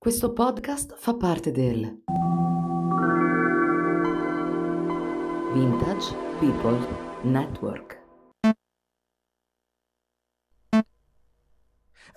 Questo podcast fa parte del Vintage People Network.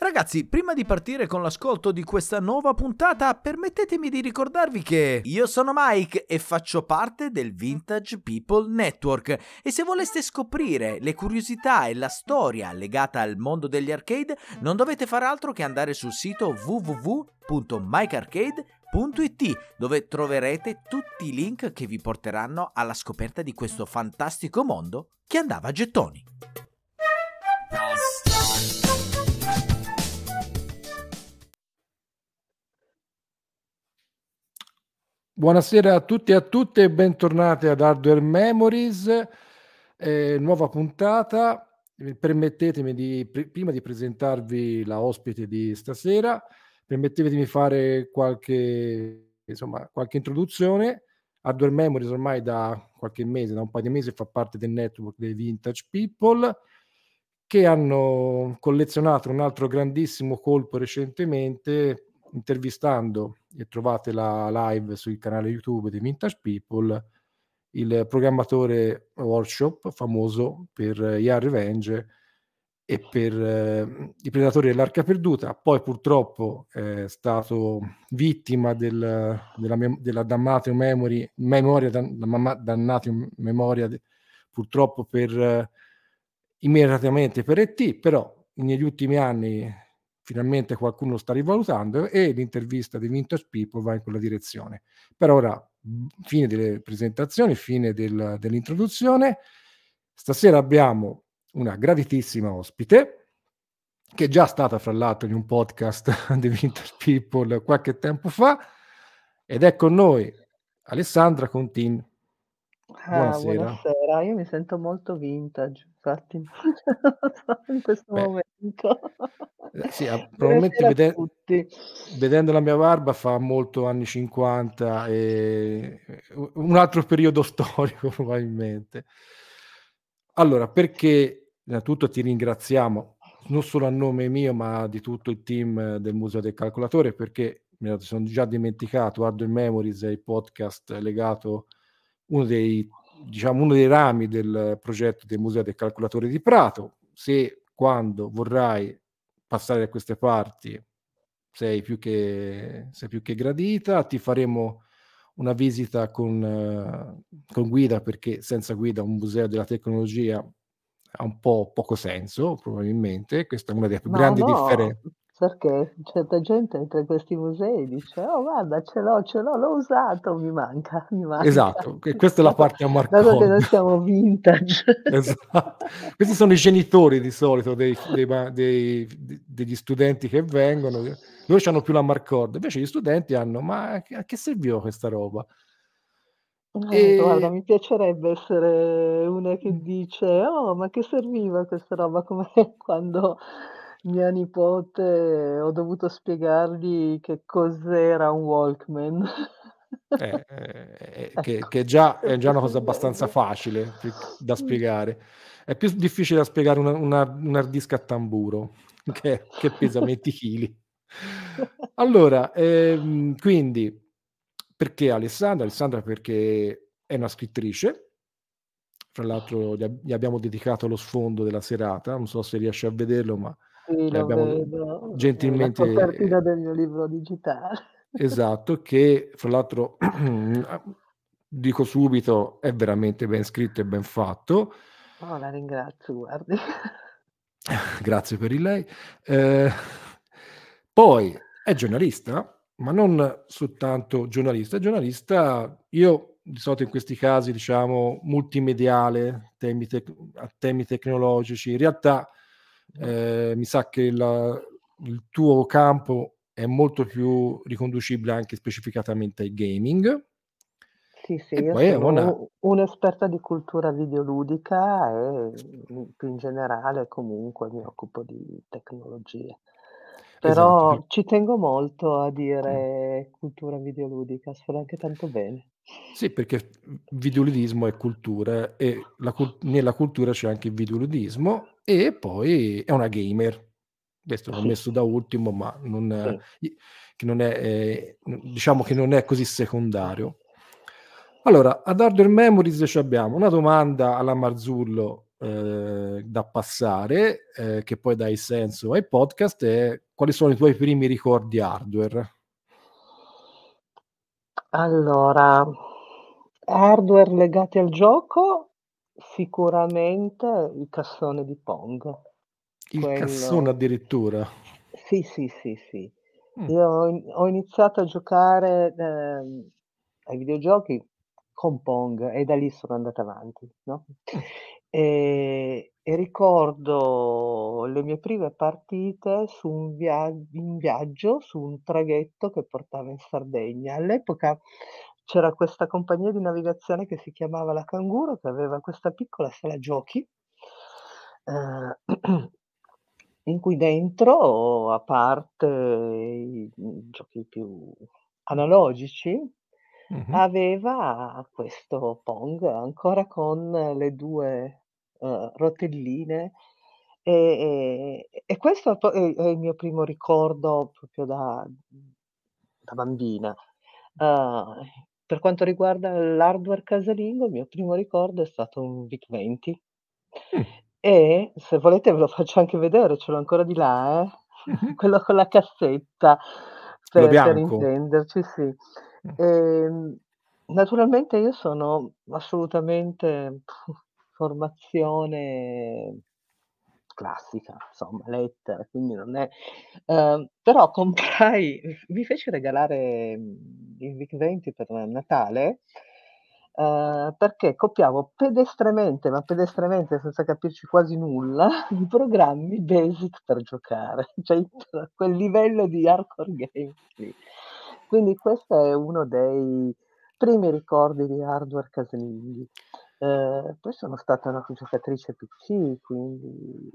Ragazzi, prima di partire con l'ascolto di questa nuova puntata, permettetemi di ricordarvi che io sono Mike e faccio parte del Vintage People Network e se voleste scoprire le curiosità e la storia legata al mondo degli arcade, non dovete fare altro che andare sul sito www.mikearcade.it dove troverete tutti i link che vi porteranno alla scoperta di questo fantastico mondo che andava a gettoni. Buonasera a tutti e a tutte e bentornati ad Hardware Memories, eh, nuova puntata. Permettetemi di, pr- prima di presentarvi la ospite di stasera, permettetemi di fare qualche, insomma, qualche introduzione. Hardware Memories ormai da qualche mese, da un paio di mesi, fa parte del network dei Vintage People che hanno collezionato un altro grandissimo colpo recentemente intervistando, e trovate la live sul canale YouTube di Vintage People, il programmatore Workshop, famoso per Yar Revenge e per eh, i predatori dell'arca perduta, poi purtroppo è stato vittima del, della, della Damnatio Memory, memoria, Damnatio Memoria, purtroppo per eh, immediatamente per ET, però negli ultimi anni finalmente qualcuno sta rivalutando e l'intervista di Vintage People va in quella direzione. Per ora, fine delle presentazioni, fine del, dell'introduzione. Stasera abbiamo una graditissima ospite che è già stata fra l'altro in un podcast di Vintage People qualche tempo fa ed è con noi Alessandra Contin. Ah, buonasera. io mi sento molto vintage, infatti, in questo Beh, momento. Eh, sì, probabilmente vede- vedendo la mia barba fa molto anni 50 e un altro periodo storico probabilmente. Allora, perché innanzitutto ti ringraziamo non solo a nome mio ma di tutto il team del Museo del Calcolatore perché mi sono già dimenticato Hardware Memories è il podcast legato uno dei, diciamo, uno dei rami del progetto del Museo del Calcolatore di Prato. Se quando vorrai passare da queste parti sei più che, sei più che gradita, ti faremo una visita con, con guida perché senza guida un museo della tecnologia ha un po' poco senso probabilmente, questa è una delle più grandi no, differenze perché certa gente entra in questi musei dice: "Oh guarda ce l'ho, ce l'ho, l'ho usato, mi manca, mi manca". Esatto, e questa è la parte a Dato che noi siamo vintage. Esatto. Questi sono i genitori di solito dei dei dei degli studenti che vengono, loro c'hanno più la Marcord, invece gli studenti hanno: "Ma a che serviva questa roba?" Eh, guarda, E mi piacerebbe essere una che dice: "Oh, ma che serviva questa roba?" Come quando mia nipote ho dovuto spiegargli che cos'era un Walkman. Eh, ehm, che Ecco, che già è già una cosa abbastanza facile da spiegare. È più difficile da spiegare un un hard un hard disk a tamburo che che pesa 20 chili. Allora, ehm, quindi perché Alessandra? Alessandra perché è una scrittrice. Fra l'altro gli ab gli abbiamo dedicato lo sfondo della serata, non so se riesci a vederlo, ma Sì, lo abbiamo vedo, la gentilmente copertina del mio libro digitale. Esatto, che fra l'altro dico subito, è veramente ben scritto e ben fatto. Oh, la ringrazio, guardi. Grazie per il lei. Ehm, poi è giornalista, ma non soltanto giornalista, è giornalista io di solito in questi casi, diciamo, multimediale, temi tec a temi tecnologici. In realtà, ehm, mi sa che la il tuo campo è molto più riconducibile anche specificatamente ai gaming. Sì, sì, E io una sono u un'esperta di cultura videoludica e, più in generale comunque mi occupo di tecnologie. Esatto, per Però ci tengo molto a dire cultura videoludica, suona anche tanto bene. Sì, perché videoludismo è cultura e la cul nella cultura c'è anche il videoludismo e poi è una gamer. Questo l'ho messo da ultimo, ma non sì. che non è ehm, diciamo che non è così secondario. Allora, ad Hardware Memories c'abbiamo una domanda alla Marzullo, ehm, da passare, ehm, che poi dà il senso ai podcast, è: quali sono i tuoi primi ricordi hardware? Allora, hardware legati al gioco, sicuramente il cassone di Pong. Il cassone Quello addirittura. sì, sì, sì, sì. Mh. Io ho in ho iniziato a giocare, ehm, ai videogiochi con Pong e da lì sono andata avanti, no, Mh. ehm, e ricordo le mie prime partite su un via in viaggio su un traghetto che portava in Sardegna. All'epoca c'era questa compagnia di navigazione che si chiamava La Canguro, che aveva questa piccola sala giochi, ehm, in cui dentro, a parte i, giochi più analogici, Mh-mh. aveva questo Pong ancora con le 2, uhm, rotelline e e e questo è è il mio primo ricordo proprio da da bambina. Uhm, per quanto riguarda l'hardware casalingo, il mio primo ricordo è stato un VIC-20 Mh. e se volete ve lo faccio anche vedere, ce l'ho ancora di là, eh, Mh-mh. quello con la cassetta per per intenderci, sì. Mh. Ehm, naturalmente io sono assolutamente formazione classica, insomma, lettera, quindi non è ehm, però comprai mi feci regalare, mhmm, il VIC-20 per Natale, ehm, perché copiavo pedestremente, ma pedestremente senza capirci quasi nulla, i programmi BASIC per giocare, cioè quel livello di hardcore games lì. Quindi questo è uno dei primi ricordi di hardware casalinghi. Ehm, poi sono stata una giocatrice PC, quindi,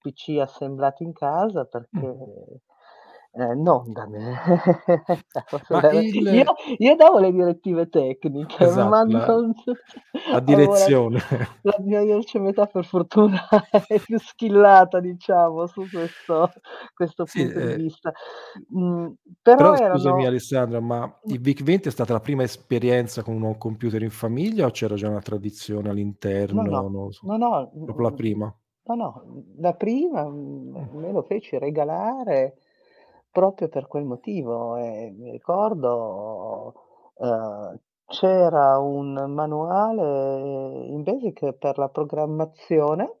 PC assemblati in casa Mh. perché ehm, non da me. Ma Io il io davo le direttive tecniche, ma Esatto, la non la direzione. la mia dolce metà per fortuna è più skillata diciamo su questo questo Sì, punto di ehm vista. Mhmm, però Però scusami erano Alessandra, ma mh. il VIC-20 è stata la prima esperienza con un computer in famiglia o c'era già una tradizione No, all'interno? no, lo so. no, no, Proprio la mhmm, prima? no, no, la prima, mhmm, Mh. me lo feci regalare proprio per quel motivo e mi ricordo, uhm, c'era un manuale in Basic per la programmazione,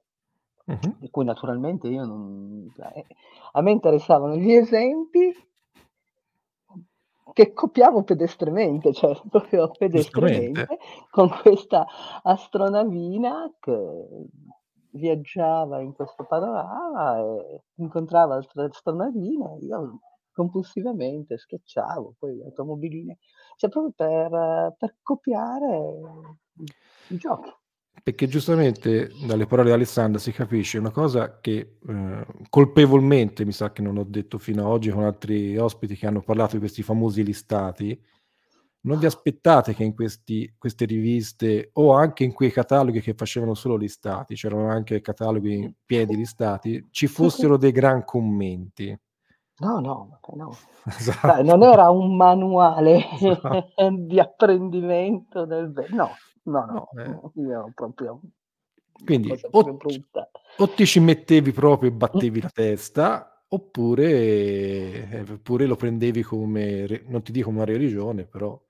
Mh-mh. di cui naturalmente io non eh, a me interessavano gli esempi che copiavo pedestremente, cioè proprio Giustamente. pedestremente, con questa astronavina che viaggiava in questo panorama e incontrava altre astronavine e io compulsivamente schiacciavo, poi le automobiline, cioè proprio per per copiare i giochi. Perché giustamente dalle parole di Alessandra si capisce una cosa che, ehm, colpevolmente mi sa che non ho detto fino a oggi con altri ospiti che hanno parlato di questi famosi listati, non vi aspettate che in questi queste riviste o anche in quei cataloghi che facevano solo listati, c'erano anche cataloghi pieni di listati, ci fossero dei gran commenti. No, no, no. Sai, non Esatto. era un manuale Esa di apprendimento del ve no, no, No, no, eh io proprio Quindi o o ti ci mettevi proprio e Mh. battevi la testa, oppure ehm, oppure lo prendevi come non ti dico una religione, però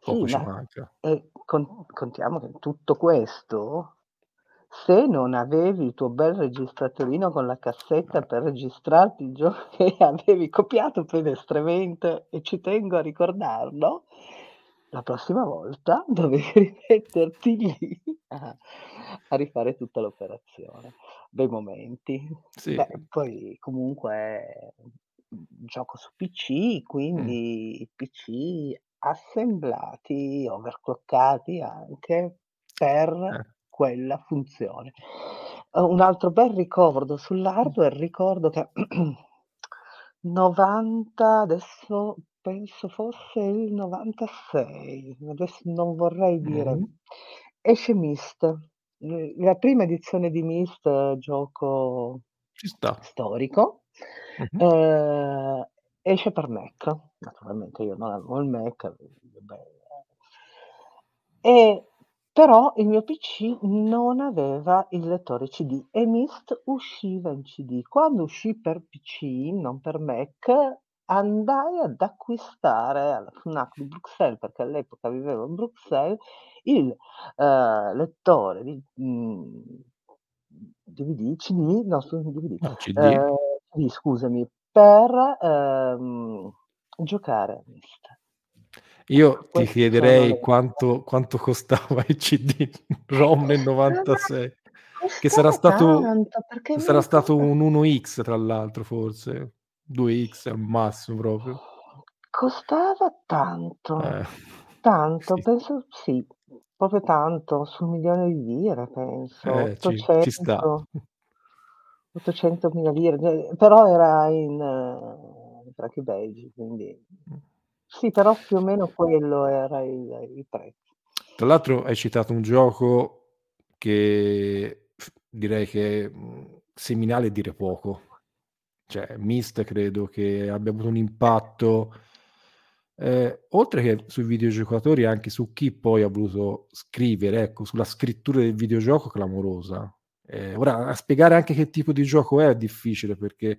Sì, poco ci ma, manca. ehm, con contiamo che tutto questo, se non avevi il tuo bel registratorino con la cassetta per registrarti il gioco che avevi copiato pedestremente, e ci tengo a ricordarlo, la prossima volta dovevi rimetterti lì a a rifare tutta l'operazione. Bei momenti. sì, Beh, poi comunque, mhmm, gioco su PC, quindi PC assemblati, overclockati anche per eh, quella funzione. Uhm, un altro bel ricordo mh, sull'hardware, ricordo che 90 adesso penso fosse il 96, adesso non vorrei dire mh-mh, esce Myst, l la prima edizione di Myst, gioco Ci sta. storico, Mh-mh. ehm, esce per Mac. Naturalmente io non avevo il Mac, vabbè e però il mio PC non aveva il lettore CD e Myst usciva in CD. Quando uscì per PC, non per Mac, andai ad acquistare alla Fnac di Bruxelles, perché all'epoca vivevo in Bruxelles, il, ehm, lettore di mhmm, DVD, CD, no DVD, No, CD. CD scusami, per, ehm, giocare a Myst. Io ti chiederei quanto quanto costava il CD ROM nel Ma va '96, che sarà stato tanto, sarà stato un 1X tra l'altro forse, 2X al massimo proprio. Costava tanto, Eh, tanto, sì. penso sì, proprio tanto, sul milione di lire penso, Eh, ci ci sta. 800 800.000 lire, cioè però era in franchi belgi, quindi Mh. sì, però più o meno quello era il il prezzo. Tra l'altro hai citato un gioco che direi che, mhmm, seminale è dire poco. Cioè Myst credo che abbia avuto un impatto, ehm, oltre che sui videogiocatori anche su chi poi ha voluto scrivere, ecco, sulla scrittura del videogioco clamorosa. Ehm, ora a spiegare anche che tipo di gioco è, è difficile perché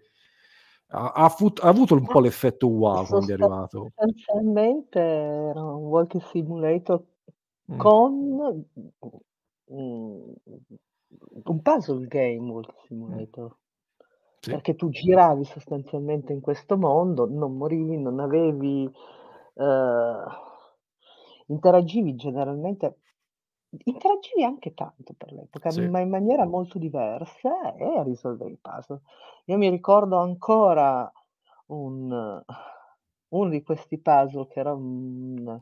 ha ha fut ha avuto un po' l'effetto wow quando è arrivato. sostanzialmente era un walking simulator Mh. con, mhmm, un puzzle game walking Mh. simulator. Sì. Perché tu giravi sostanzialmente in questo mondo, non morivi, non avevi ehm, interagivi generalmente interagivi anche tanto per l'epoca, Sì. ma in maniera molto diversa e risolvevi puzzle. Io mi ricordo ancora un uno di questi puzzle che era un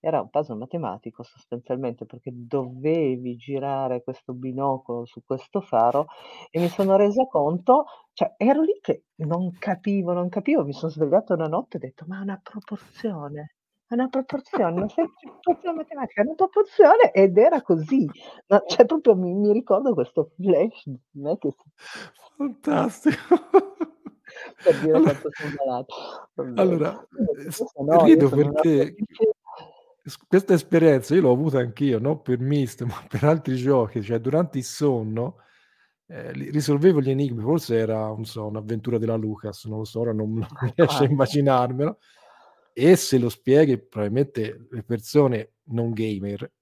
era un puzzle matematico sostanzialmente, perché dovevi girare questo binocolo su questo faro e mi sono resa conto cioè ero lì che non capivo, non capivo, mi son svegliata una notte e ho detto: "Ma è una proporzione, è una proporzione, una semplice equazione matematica, una proporzione" ed era così. Ma cioè proprio mi mi ricordo questo flash di me che Fantastico. Per dire Allo quanto son malato. Allora, no, rido sono perché questa esperienza io l'ho avuta anch'io, non per Myst, ma per altri giochi, cioè durante il sonno, li risolvevo gli enigmi, forse era, so, un'avventura della Lucas, non lo so, ora non non riesco a guarda immaginarmelo. E se lo spieghi probabilmente le persone non gamer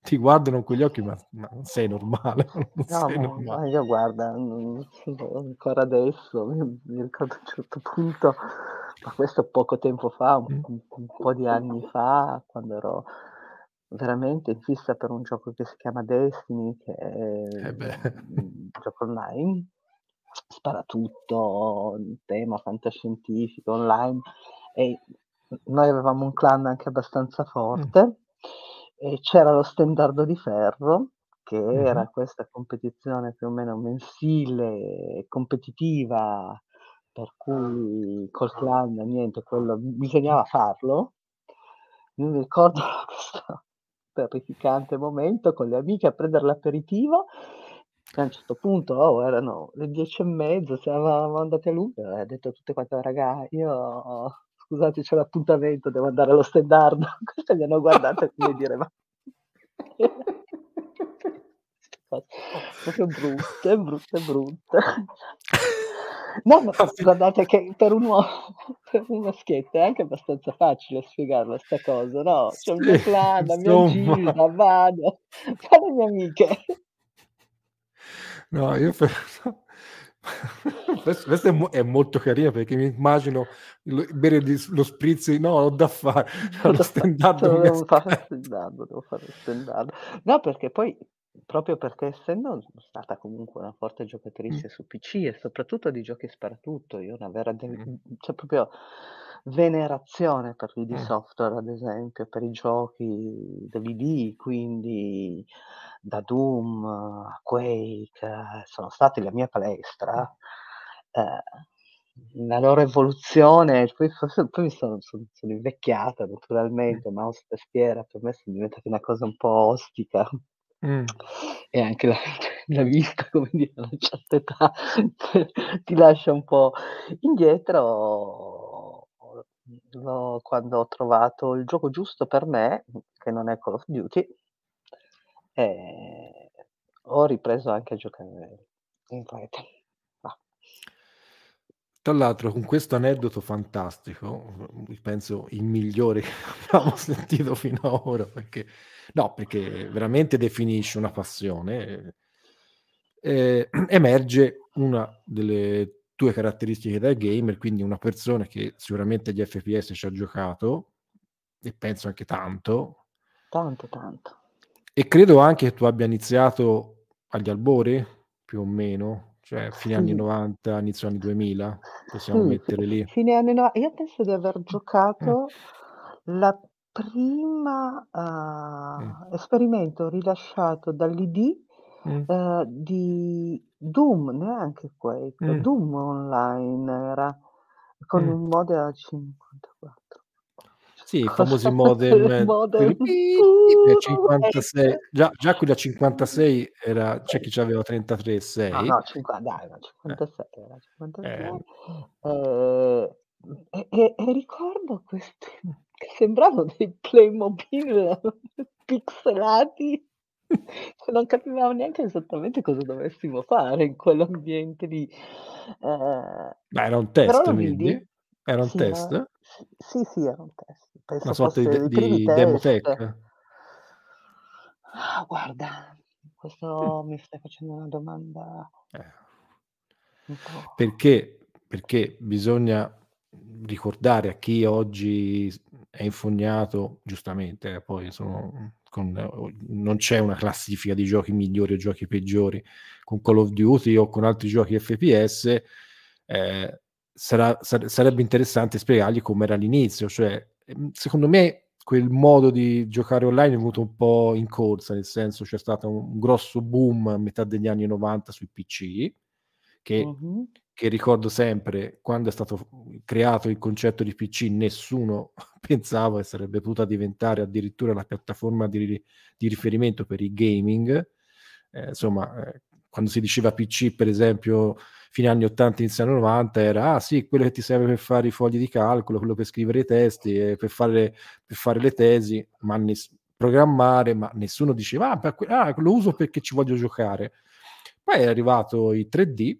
ti guardano con quegli occhi: "Ma ma non sei normale, non No, sei ma norma" ma io guarda, ancora adesso mi mi ricordo a un certo punto, ma questo poco tempo fa, un Mh. un un po' di anni fa, quando ero veramente in fissa per un gioco che si chiama Destiny, che è Eh un gioco online, sparatutto, tema fantascientifico online e noi avevamo un clan anche abbastanza forte e c'era lo Stendardo di Ferro, che Mh-mh. era questa competizione più o meno mensile, competitiva, per cui col clan niente, quello bisognava farlo. Io mi ricordo questo terrificante momento con le amiche a prender l'aperitivo a un certo punto, oh, erano le 10 e mezza, se eravamo andati a lungo e ha detto a tutte quante: "Raga, io scusate c'ho l'appuntamento, devo andare allo Stendardo." Queste mi hanno guardate come dire: "Ma" proprio brutte, brutte, brutte. No, ma Ah sì. guardate che per un uo per un maschietto è anche abbastanza facile spiegarla 'sta cosa, no, il Sì, mio clan, la mia gilda, vado, fa le mie amiche. No, io penso ques questa è mo è molto carina perché mi immagino l bere lo spritz no, ho da fare, Ce Stendardo lo mi devo fare lo. Stendardo, devo fare lo Stendardo. No, perché poi proprio perché essendo stata comunque una forte giocatrice su PC e soprattutto di giochi sparatutto, io ho una vera de Mh. mhmm, cioè proprio venerazione per l'ID Mh. Software ad esempio, per i giochi dell'ID, quindi da Doom a Quake, sono stati la mia palestra. Ehm, la loro evoluzione, poi forse poi mi sono son sono invecchiata Mh. naturalmente, mouse, tastiera per me son diventati una cosa un po' ostica. Mh. E anche la la vista, come dire, a una certa età ti lascia un po' indietro, l'ho quando ho trovato il gioco giusto per me, che non è Call of Duty, ehm, ho ripreso anche a giocare in rete. Tra l'altro con questo aneddoto fantastico, penso il migliore che abbiamo sentito fino a ora, perché no, perché veramente definisce una passione, ehm, emerge una delle tue caratteristiche da gamer, quindi una persona che sicuramente agli FPS ci ha giocato, e penso anche tanto. Tanto, tanto. E credo anche che tu abbia iniziato agli albori, più o meno, cioè fine anni Sì. '90, inizio anni 2000? Possiamo Sì, mettere lì. fine anni no io penso di aver Mh. giocato la prima, Mh. uhm, esperimento rilasciato dall'ID, Mh. uhm, di Doom, neanche Quake, Mh. Doom Online era, con Mh. un modem a 54. Sì, i famosi modem, quelli modem a uh, 56 ecco. già già quelli a 56 era c'è chi c'aveva No, 33,6. no, cinqua dai, ma Eh. 56 era 56, Ehm ehm, e e e ricordo questi che sembravano dei Playmobil pixelati, non capivamo neanche esattamente cosa dovessimo fare in quell'ambiente lì. Ehm, Ma era un però test lo quindi? Era un Sì, test? s sì, sì, era un test. Una Penso sorta di fosse de i primi di test. demotech? Ah, guarda, Mh. questo mi stai facendo una domanda Eh. un po' Perché perché bisogna, ricordare a chi oggi s è infognato, giustamente eh, poi sono, con o non c'è una classifica di giochi migliori o giochi peggiori, con Call of Duty o con altri giochi FPS, ehm, sarà sare sarebbe interessante spiegargli com'era all'inizio, cioè, ehm, secondo me quel modo di giocare online è venuto un po' in corsa, nel senso c'è stato un grosso boom a metà degli anni '90 sui PC, che Mh-mh. Che ricordo sempre quando è stato creato il concetto di PC nessuno pensava che sarebbe potuta diventare addirittura la piattaforma di di riferimento per il gaming. Ehm, insomma, ehm, quando si diceva PC per esempio fine anni '80 inizio anni '90 era: "Ah sì, quello che ti serve per fare i fogli di calcolo, quello per scrivere i testi e per fare per fare le tesi", ma ness programmare, ma nessuno diceva: "Ah, per ah, lo uso perché ci voglio giocare". Poi è arrivato il 3D,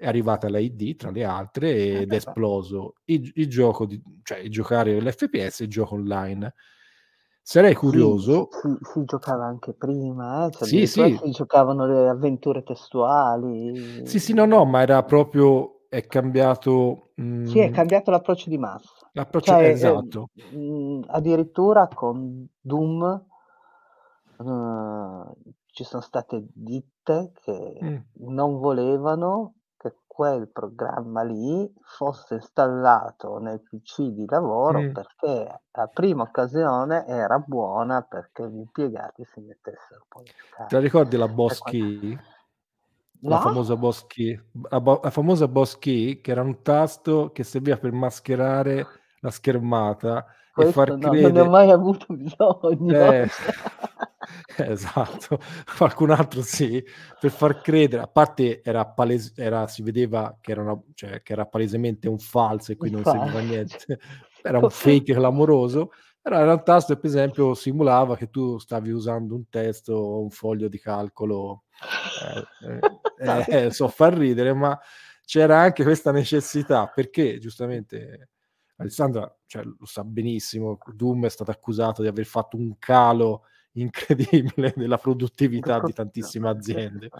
è arrivata la ID tra le altre Eh ed è esploso il il gioco di cioè il giocare l'FPS e il gioco online. Sarei Sì, si curioso si si giocava anche prima, eh, cioè Sì, sì. si giocavano le avventure Sì, sì, no, no, testuali. ma era proprio è cambiato, Sì, è mhmm cambiato l'approccio di massa. l'approccio Cioè, ehm, esatto. mhmm, addirittura con Doom uhm, ci son state ditte che Mh. non volevano che quel programma lì fosse installato nel PC di lavoro, Mh. perché a prima occasione era buona perché gli impiegati si mettessero poi a Te la giocare. ricordi la key? La La? famosa boss key? B la bo la famosa key, che era un tasto che serviva per mascherare la schermata e Questo far no, non ne ho mai avuto bisogno. Eh, esatto, qualcun altro sì, per far credere a parte era pales era si vedeva che era una cioè che era palesemente un falso e qui non serviva a niente, era un fake clamoroso, però tasto che per esempio simulava che tu stavi usando un testo o un foglio di calcolo, ehm, ehm, eh, so far ridere, ma c'era anche questa necessità, perché giustamente Alessandra, cioè lo sa benissimo, Doom è stato accusato di aver fatto un calo incredibile della produttività di tantissime aziende.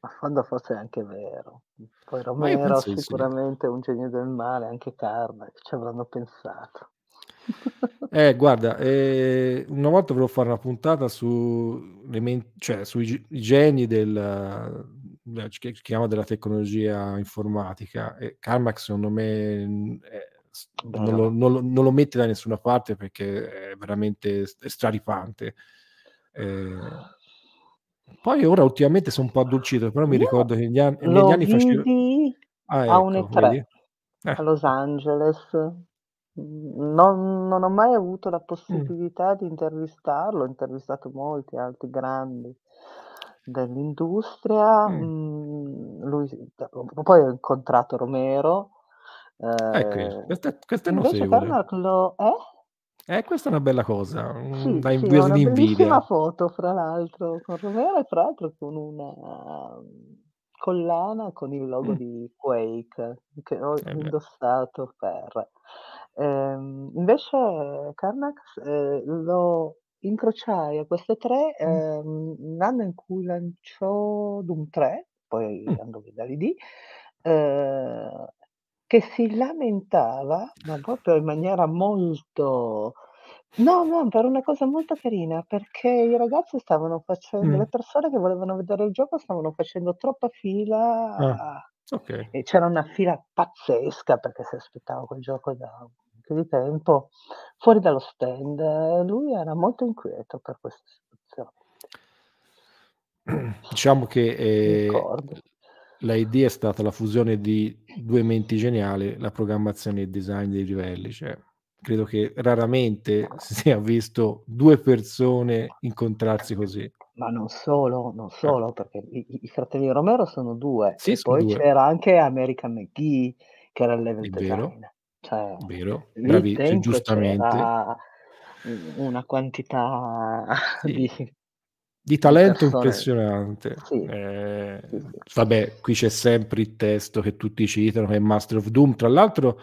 Ma fondo forse è anche vero. Poi Romero sì. sicuramente un genio del male, anche Carmack ci avranno pensato. Eh guarda, ehm, una volta volevo fare una puntata su men cioè sui geni del che chiama della tecnologia informatica e Carmack secondo me, è non lo non lo non lo metti da nessuna parte perché è veramente straripante. Ehm poi ora ultimamente è un po' addolcito, però mi Io ricordo che negli an negli anni face vidi ah a un ecco, E3 vedi? a Eh. Los Angeles. Non non ho mai avuto la Mh. possibilità di intervistarlo, ho intervistato molti altri grandi dell'industria, mhmm, lui p poi ho incontrato Romero, Ecco, ehm, questa è questa è invece. Carmack lo eh? Eh, questa è una bella cosa, Sì, dà sì, una bellissima foto fra l'altro con Romero e fra l'altro con una, collana con il logo Mh. di Quake che ho Eh indossato per ehm, invece Carmack s ehm, lo incrociai a queste 3, Mh. ehm, l'anno in cui lanciò Doom 3, poi Mh. andò via da lì, ehm, che si lamentava, ma proprio in maniera molto no, no, per una cosa molto carina, perché i ragazzi stavano facendo Mh. le persone che volevano vedere il gioco stavano facendo troppa fila Ah, a okay. e c'era una fila pazzesca perché si aspettava quel gioco da po' di tempo fuori dallo stand lui era molto inquieto per questa situazione. Diciamo che, Mi ehm, ricordo. la idea è stata la fusione di 2 menti geniali, la programmazione e il design dei livelli, cioè credo che raramente si sia visto 2 persone incontrarsi così. Ma non solo, non Eh. solo, perché i i fratelli Romero sono 2 Sì, e son poi 2. c'era anche American McGee che era il level designer. Cioè, vero, bravi giustamente. una quantità Sì. di Di talento persone impressionante. sì, sì, Ehm, sì. vabbè, qui c'è sempre il testo che tutti citano, che è Master of Doom. Tra l'altro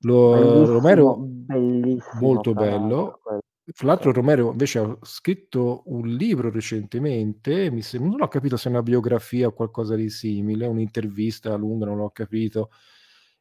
lo Bellissimo, Romero bellissimo molto bello. quel Fra l'altro. Romero invece ha scritto un libro recentemente, mi sem non ho capito se è una biografia o qualcosa di simile, un'intervista lunga, non ho capito.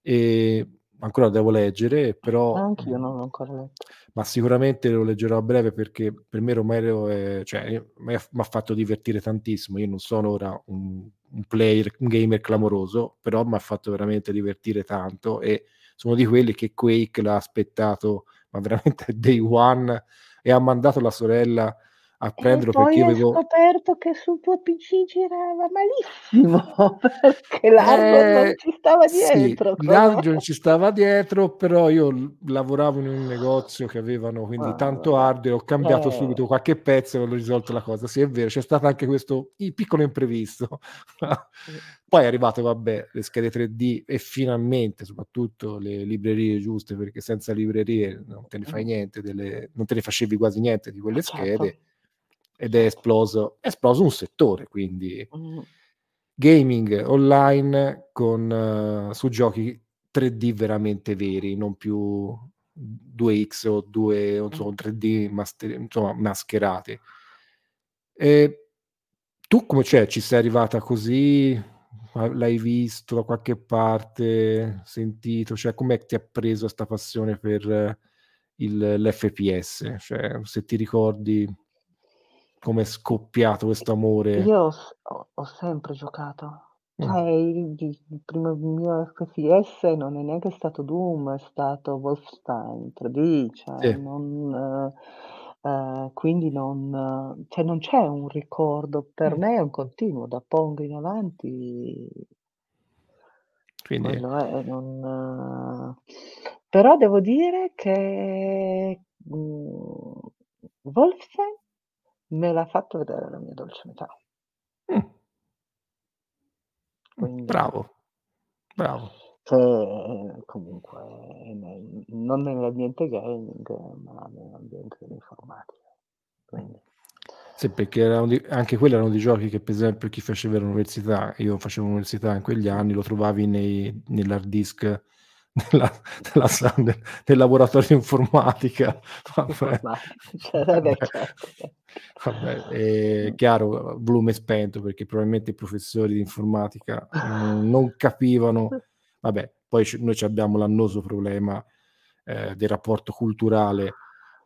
Ehm, ancora devo leggere, però, Anch'io mhmm, non l'ho ancora letto. ma sicuramente lo leggerò a breve perché per me Romero è cioè io m'ha m'ha fatto divertire tantissimo. Io non sono ora un un player, un gamer clamoroso, però m'ha fatto veramente divertire tanto e sono di quelli che Quake l'ha aspettato, ma veramente day one e ha mandato la sorella a E prenderlo perché io avevo scoperto che sul tuo PC girava malissimo perché l'hardware non Ehm, ci stava sì, dietro con l'hardware ci stava dietro, però io lavoravo in un negozio che avevano quindi Ah, tanto hardware, ho cambiato Eh. subito qualche pezzo e ho risolto la cosa. Sì, è vero, c'è stato anche questo piccolo imprevisto. Poi è arrivato, vabbè, le schede 3D e finalmente, soprattutto le librerie giuste, perché senza librerie non te ne fai Mh. niente delle non te ne facevi quasi niente di quelle Certo, schede ed è esploso è esploso un settore, quindi Mh. gaming online con su giochi 3D veramente veri, non più 2X o 2 o insomma 3D maste insomma mascherati. Ehm, tu come cioè ci sei arrivata così? L'hai visto da qualche parte, sentito? Cioè com'è che ti ha preso 'sta passione per il l'FPS? Cioè se ti ricordi com'è scoppiato questo amore. Io ho ho sempre giocato. Mh. Cioè il il primo mio FPS non è neanche stato Doom, è stato Wolfenstein 3D, cioè Sì. non ehm, quindi non cioè non c'è un ricordo. Per Mh. me è un continuo, da Pong in avanti Quindi è non però devo dire che, mhmm, Wolfenstein me l'ha fatto vedere la mia dolce metà. Mh, Quindi bravo, bravo. Che comunque nel non nell'ambiente gaming, ma nell'ambiente dell'informatica. Quindi Sì, perché di anche quelli erano dei giochi che per esempio chi faceva l'università, io facevo l'università in quegli anni, lo trovavi nei nell'hard disk della della sa de del laboratorio informatica. Vabbè, Informatica, cioè vabbè certo. Vabbè, Mh. chiaro, volume spento perché probabilmente i professori di informatica non capivano vabbè, poi noi c'abbiamo l'annoso problema, ehm, del rapporto culturale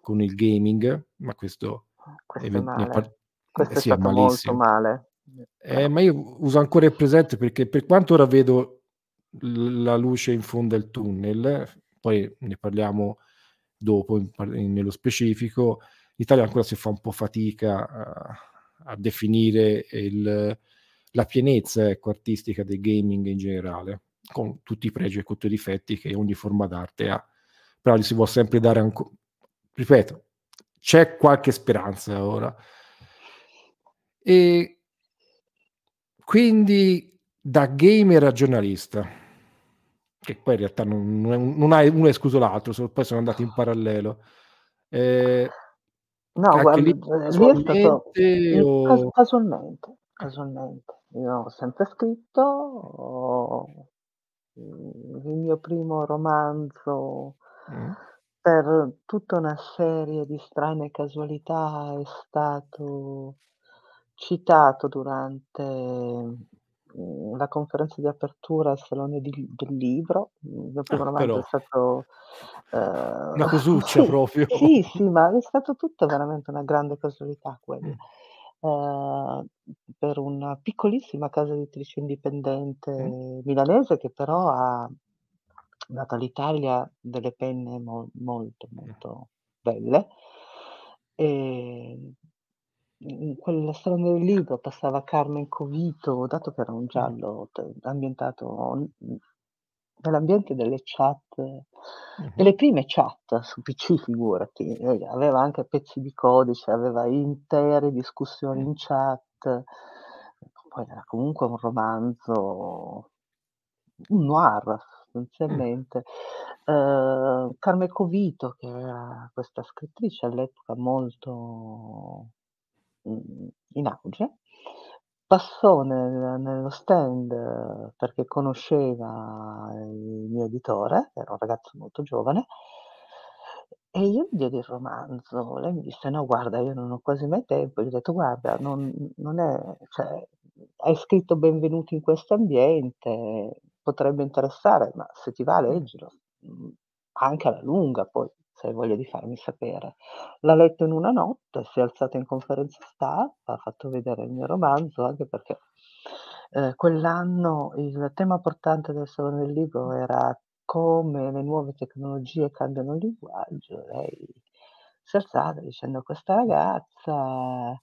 con il gaming, ma questo Questo è par male. eh Questo è sì, è stato molto malissimo. male. Eh, ma io uso ancora il presente perché per quanto ora vedo l la luce in fondo al tunnel, poi ne parliamo dopo in par nello specifico, l'Italia ancora si fa un po' fatica a a definire il la pienezza, ecco, artistica del gaming in generale, con tutti i pregi e tutti i difetti che ogni forma d'arte ha. però gli si può sempre dare ancora... Ripeto, c'è qualche speranza ora. E quindi da gamer a giornalista, che poi in realtà non, non, ha uno escluso l'altro, poi sono andati in parallelo. Eh, no, guarda, lì, casualmente, o... casualmente, casualmente. Io ho sempre scritto, ho... il mio primo romanzo mm. per tutta una serie di strane casualità è stato citato durante mhmm, la conferenza di apertura al Salone di del Libro. Il mio primo ah, romanzo però. è stato, ehm Una cosuccia sì, proprio. sì, sì, ma è stato tutto veramente una grande casualità quella. Mh. Ehm, per una piccolissima casa editrice indipendente Mh. milanese che però ha dato all'Italia delle penne mo molto, molto belle. Ehm in quella strada del libro passava Carmen Covito, dato che era un giallo ambientato nell'ambiente delle chat, delle prime chat su PC figurati, aveva anche pezzi di codice, aveva intere discussioni in chat, poi era comunque un romanzo un noir sostanzialmente. Uhm, Carmen Covito che era questa scrittrice all'epoca molto in auge, passò nel nello stand perché conosceva il mio editore, era un ragazzo molto giovane, e io gli diedi il romanzo. Lei mi disse: "No guarda, io non ho quasi mai tempo." Gli ho detto: "Guarda, non non è cioè, hai scritto benvenuti in questo ambiente, potrebbe interessare, ma se ti va leggilo, anche alla lunga poi." Se hai voglia di farmi sapere. L'ha letto in una notte, si è alzata in conferenza stampa, ha fatto vedere il mio romanzo, anche perché eh, quell'anno il tema portante del Salone del Libro era come le nuove tecnologie cambiano il linguaggio. Lei si è alzata dicendo questa ragazza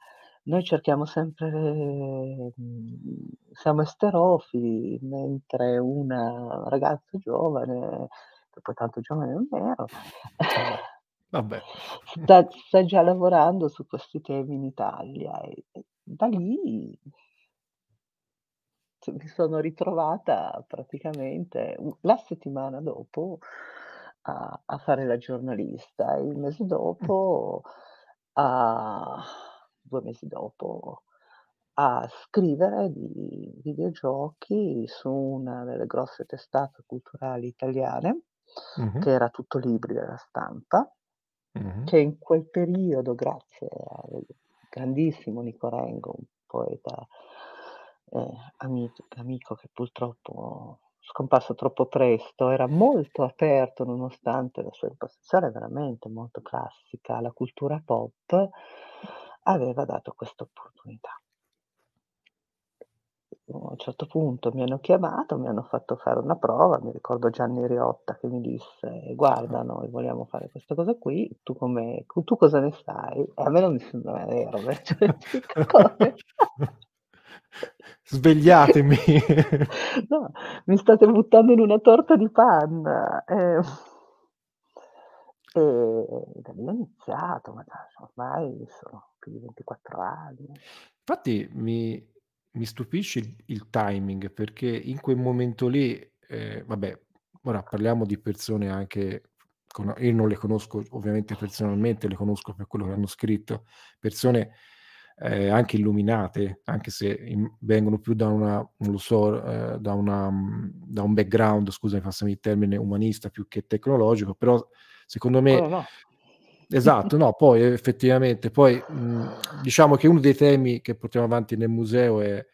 noi cerchiamo sempre, mhmm, siamo esterofili, mentre una ragazza giovane poi tanto giovane non ero. Vabbè. Sta sta già lavorando su questi temi in Italia e e da lì mi sono ritrovata praticamente la settimana dopo a a fare la giornalista e il mese dopo a 2 mesi dopo a scrivere di videogiochi su una delle grosse testate culturali italiane Mh-mh. che era tutto libri della stampa, Mh-mh. che in quel periodo, grazie al grandissimo Nico Rengo, un poeta, ehm, amic amico che purtroppo scomparso troppo presto, era molto aperto nonostante la sua impostazione veramente molto classica alla cultura pop, aveva dato questa opportunità a un certo punto mi hanno chiamato, mi hanno fatto fare una prova, mi ricordo Gianni Riotta che mi disse: "Guarda, noi vogliamo fare questa cosa qui, tu come tu cosa ne sai?" E a me non mi sembrava vero, cioè? Svegliatemi. No, mi state buttando in una torta di panna. Ehm, e da lì ho iniziato, ma ormai sono più di 24 anni. Infatti mi mi stupisce il il timing perché in quel momento lì, ehm, vabbè, ora parliamo di persone anche con io non le conosco ovviamente personalmente, le conosco per quello che hanno scritto, persone, ehm, anche illuminate, anche se in vengono più da una so, ehm, da una mhmm, da un background, scusami, passami il termine, umanista più che tecnologico, però secondo me Come no? Esatto, no, poi effettivamente poi, mhmm, diciamo che uno dei temi che portiamo avanti nel museo è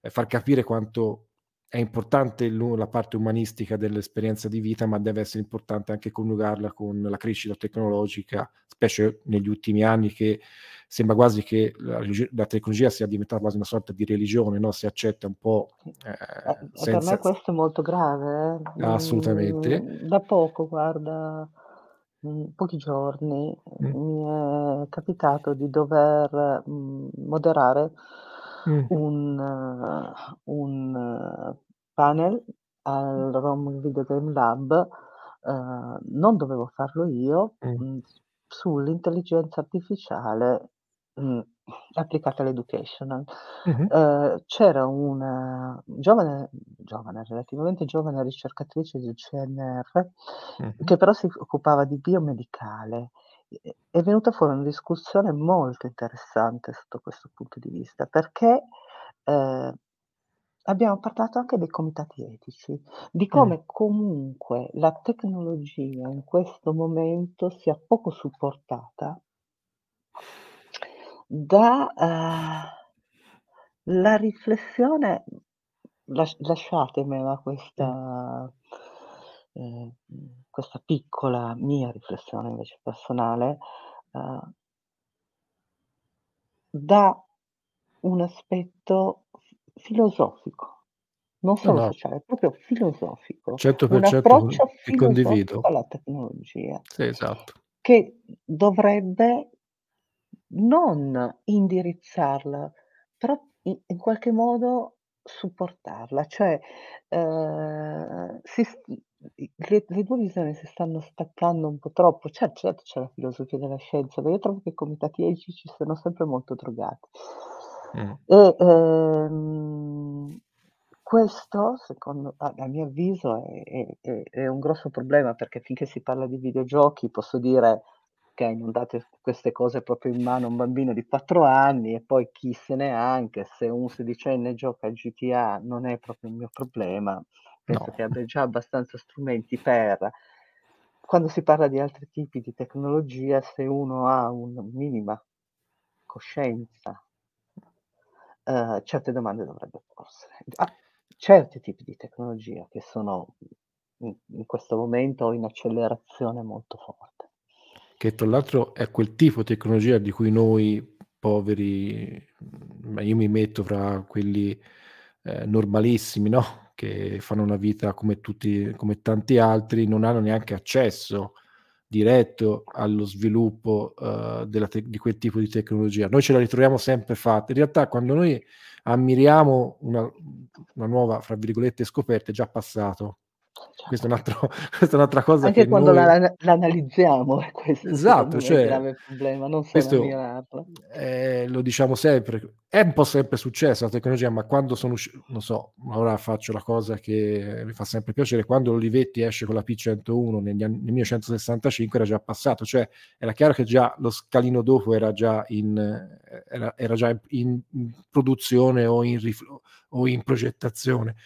è far capire quanto è importante la parte umanistica dell'esperienza di vita, ma deve essere importante anche coniugarla con la crescita tecnologica, specie negli ultimi anni che sembra quasi che la la tecnologia sia diventata quasi una sorta di religione, no, si accetta un po', Eh, ehm, e per me senza questo è molto grave, eh. Assolutamente. Mhmm, da poco guarda in pochi giorni Mh. mi è capitato di dover, mhmm, moderare Mh. un un panel al Rome Video Game Lab uhm, non dovevo farlo io, Mh. mhmm, sull'intelligenza artificiale, mhmm, applicata all'educational. Mh-mh. Uhm, c'era una giovane giovane, relativamente giovane ricercatrice del CNR, Mh-mh. che però si occupava di biomedicale. È venuta fuori una discussione molto interessante sotto questo punto di vista, perché, ehm, abbiamo parlato anche dei comitati etici, di come comunque la tecnologia in questo momento sia poco supportata da, uhm, la riflessione lasc lasciatemela questa ehm, questa piccola mia riflessione invece personale, uhm da un aspetto filosofico, non No, solo no. sociale, proprio filosofico. Un 100% con approccio ti condivido. filosofico alla tecnologia Sì, esatto. che dovrebbe non indirizzarla, però i in qualche modo supportarla. Cioè, ehm, si s i i le le 2 visioni si stanno staccando un po' troppo. Cer certo c'è la filosofia della scienza, ma io trovo che i comitati etici siano sempre molto drogati. Mh. E, ehm, questo secondo a a mio avviso è è è è un grosso problema, perché finché si parla di videogiochi posso dire: "Okay, non date queste cose proprio in mano a un bambino di 4 anni", e poi chi se ne ha, anche se un sedicenne gioca a GTA non è proprio un mio problema, penso No. che abbia già abbastanza strumenti per quando si parla di altri tipi di tecnologia, se uno ha un minima coscienza uhm, certe domande dovrebbe porsele. A certi tipi di tecnologia che sono in in questo momento in accelerazione molto forte. Che tra l'altro è quel tipo di tecnologia di cui noi poveri ma io mi metto fra quelli, ehm, normalissimi, no, che fanno una vita come tutti come tanti altri, non hanno neanche accesso diretto allo sviluppo, della tec di quel tipo di tecnologia. Noi ce la ritroviamo sempre fatta. In realtà quando noi ammiriamo una una nuova, fra virgolette, "scoperta" è già passato. Questo è un altro questa è un'altra cosa che Anche quando la noi la l'analizziamo è questo Esatto, me il cioè grave problema, non questo, ehm, lo diciamo sempre, è un po' sempre successo la tecnologia, ma quando sono usci non so, ora faccio la cosa che mi fa sempre piacere, quando l'Olivetti esce con la P101 negli ann nel 1965 era già passato, cioè era chiaro che già lo scalino dopo era già in era era già in in produzione o in rif o in progettazione.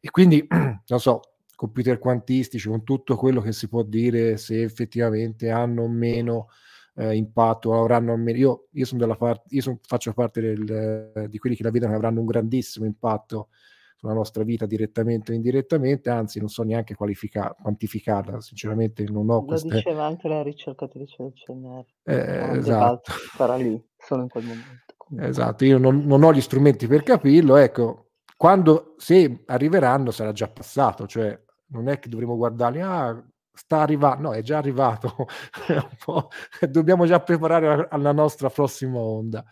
E quindi, non so, computer quantistici, con tutto quello che si può dire se effettivamente hanno o meno, ehm, impatto avranno o me io io son dalla part io son faccio parte del di quelli che la vedono che avranno un grandissimo impatto sulla nostra vita direttamente o indirettamente, anzi non so neanche qualifica quantificarla, sinceramente non ho Lo queste diceva anche la ricercatrice del CNR. Eh, esatto. sarà lì, solo in quel momento comunque. Esatto, io non non ho gli strumenti per capirlo, ecco. Quando se arriveranno sarà già passato, cioè non è che dovremo guardarli: "Ah, sta arriva" no, è già arrivato. Dobbiamo già preparare alla nostra prossima onda.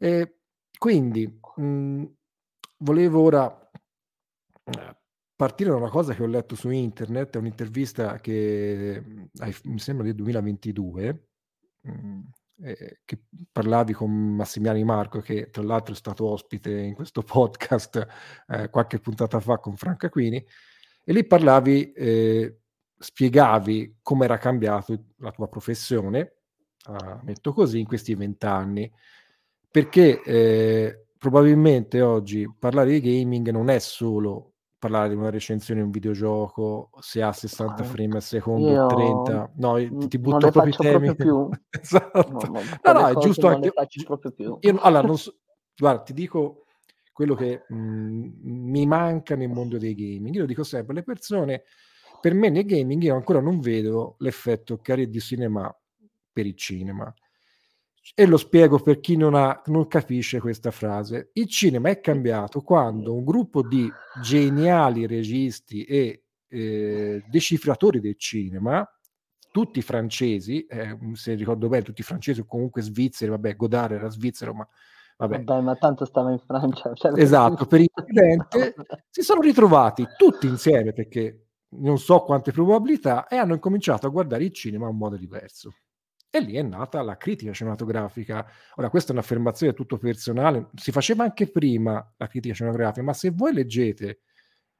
E quindi, mhmm, volevo ora, ehm, partire da una cosa che ho letto su internet, è un'intervista che, mi sembra del 2022, mhmm, ehm, che parlavi con Massimiliano Marco, che tra l'altro è stato ospite in questo podcast, ehm, qualche puntata fa con Franco Aquini, e lì parlavi ehm, spiegavi come era cambiato la tua professione, uhm, metto così, in questi 20 anni. Perché, ehm, probabilmente oggi parlare di gaming non è solo parlare di una recensione di un videogioco, se ha 60 Ah, frame al secondo o io 30 no, ti butto proprio i temi proprio più. No, esatto. no, No, no, è giusto anche io allora non s guarda, ti dico quello che, mhmm, mi manca nel mondo dei gaming. Io lo dico sempre, le persone per me nel gaming io ancora non vedo l'effetto carré du cinéma per il cinema. E lo spiego per chi non ha non capisce questa frase. Il cinema è cambiato quando un gruppo di geniali registi e, ehm, decifratori del cinema, tutti francesi, ehm, se ricordo bene tutti francesi o comunque svizzeri, vabbè Godard era svizzero, ma vabbè. Vabbè, ma tanto stava in Francia, cioè Esatto, per incidente si sono ritrovati tutti insieme, perché non so quante probabilità, e hanno incominciato a guardare il cinema un modo diverso. E lì è nata la critica cinematografica. Ora, questa è un'affermazione tutto personale, si faceva anche prima la critica cinematografica, ma se voi leggete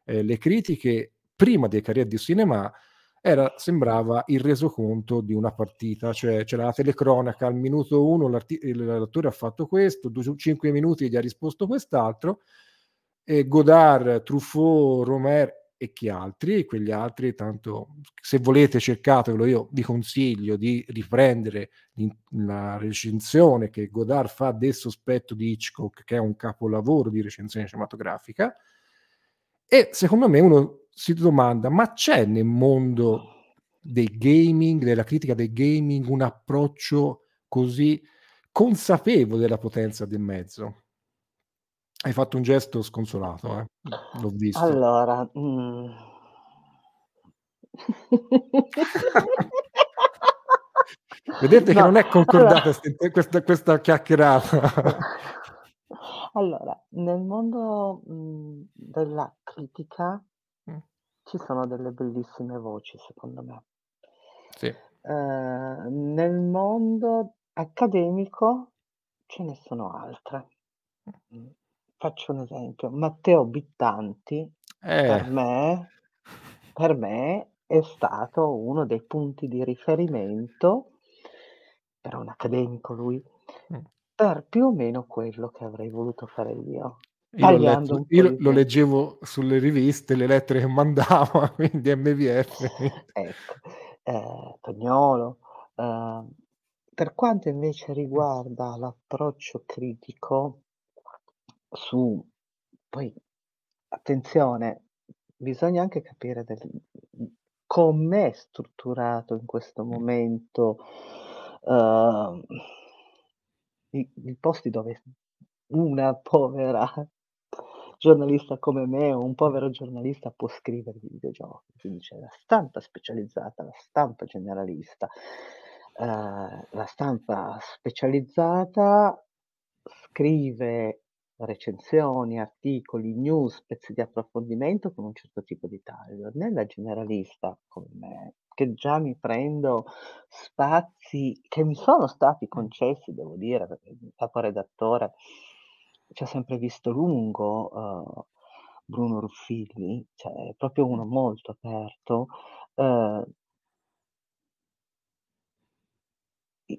eh, le critiche prima dei carriere di cinema, era, sembrava il resoconto di una partita, cioè c'era la telecronaca al minuto uno, l'attore ha fatto questo, cinque minuti gli ha risposto quest'altro, e Godard, Truffaut, Romer e chi altri, quegli altri, tanto se volete cercatelo, io vi consiglio di riprendere la recensione che Godard fa del sospetto di Hitchcock, che è un capolavoro di recensione cinematografica, e secondo me uno si domanda, ma c'è nel mondo del gaming, della critica del gaming, un approccio così consapevole della potenza del mezzo? Hai fatto un gesto sconsolato, eh? L'ho visto. Allora, mhmm Vedete che No, non è concordata allora questa questa chiacchierata. allora, nel mondo, mhmm, della critica Mh. ci sono delle bellissime voci secondo me. Sì. Ehm, nel mondo accademico ce ne sono altre. Faccio un esempio: Matteo Bittanti per Eh. me per me è stato uno dei punti di riferimento, era un accademico lui, Mh. per più o meno quello che avrei voluto fare io, Io l'ho tagliando letto un po' io di lo te leggevo sulle riviste, le lettere che mandava, quindi MVF. Ecco, ehm, Tognolo. Ehm, per quanto invece riguarda l'approccio critico su poi attenzione, bisogna anche capire del com'è strutturato in questo Mh. momento, uhm, i i posti dove una povera giornalista come me o un povero giornalista può scrivere di videogiochi. Quindi c'è la stampa specializzata, la stampa generalista. Ehm, la stampa specializzata scrive recensioni, articoli, news, pezzi di approfondimento con un certo tipo di taglio. Nella generalista, come me, che già mi prendo spazi che mi sono stati Mh. concessi, devo dire, perché il caporedattore ci ha sempre visto lungo, uhm, Bruno Ruffilli, cioè è proprio uno molto aperto, ehm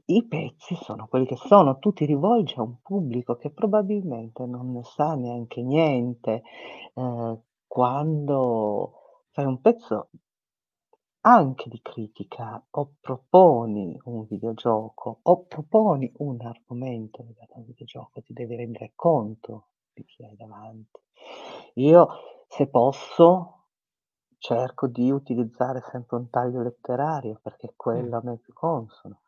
I pezzi sono quelli che sono, tu ti rivolgi a un pubblico che probabilmente non ne sa neanche niente. Ehm, quando fai un pezzo anche di critica o proponi un videogioco o proponi un argomento legato a un videogioco, ti devi rendere conto di chi hai davanti. Io, se posso, cerco di utilizzare sempre un taglio letterario perché Mh. quello a me è più consono.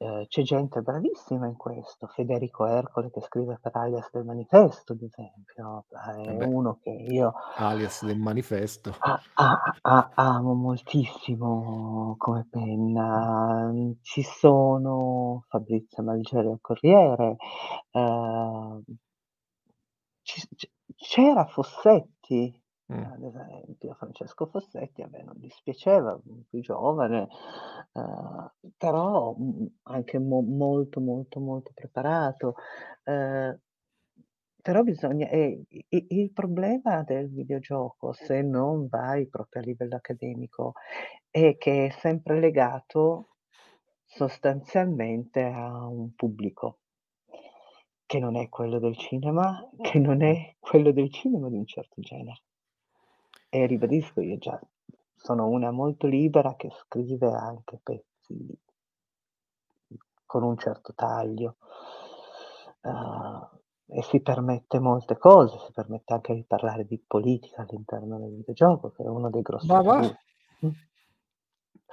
Ehm, c'è gente bravissima in questo, Federico Ercole che scrive per Alias del Manifesto, ad esempio, Eh è beh. uno che io Alias del Manifesto. a a a amo moltissimo come penna. Ci sono Fabrizio Malgeri al Corriere, ehm ci s c c'era Fossetti, Mh. ad esempio, Francesco Fossetti, a me non dispiaceva, mhmm, più giovane, ehm, però, mhmm, anche mo molto, molto, molto preparato. Ehm, però bisogna e i il problema del videogioco, se non vai proprio a livello accademico, è che è sempre legato sostanzialmente a un pubblico che non è quello del cinema, che non è quello del cinema di un certo genere. E ribadisco, io già sono una molto libera che scrive anche pezzi con un certo taglio. Uhm, e si permette molte cose, si permette anche di parlare di politica all'interno del videogioco, che è uno dei grossi Ma va? Mh.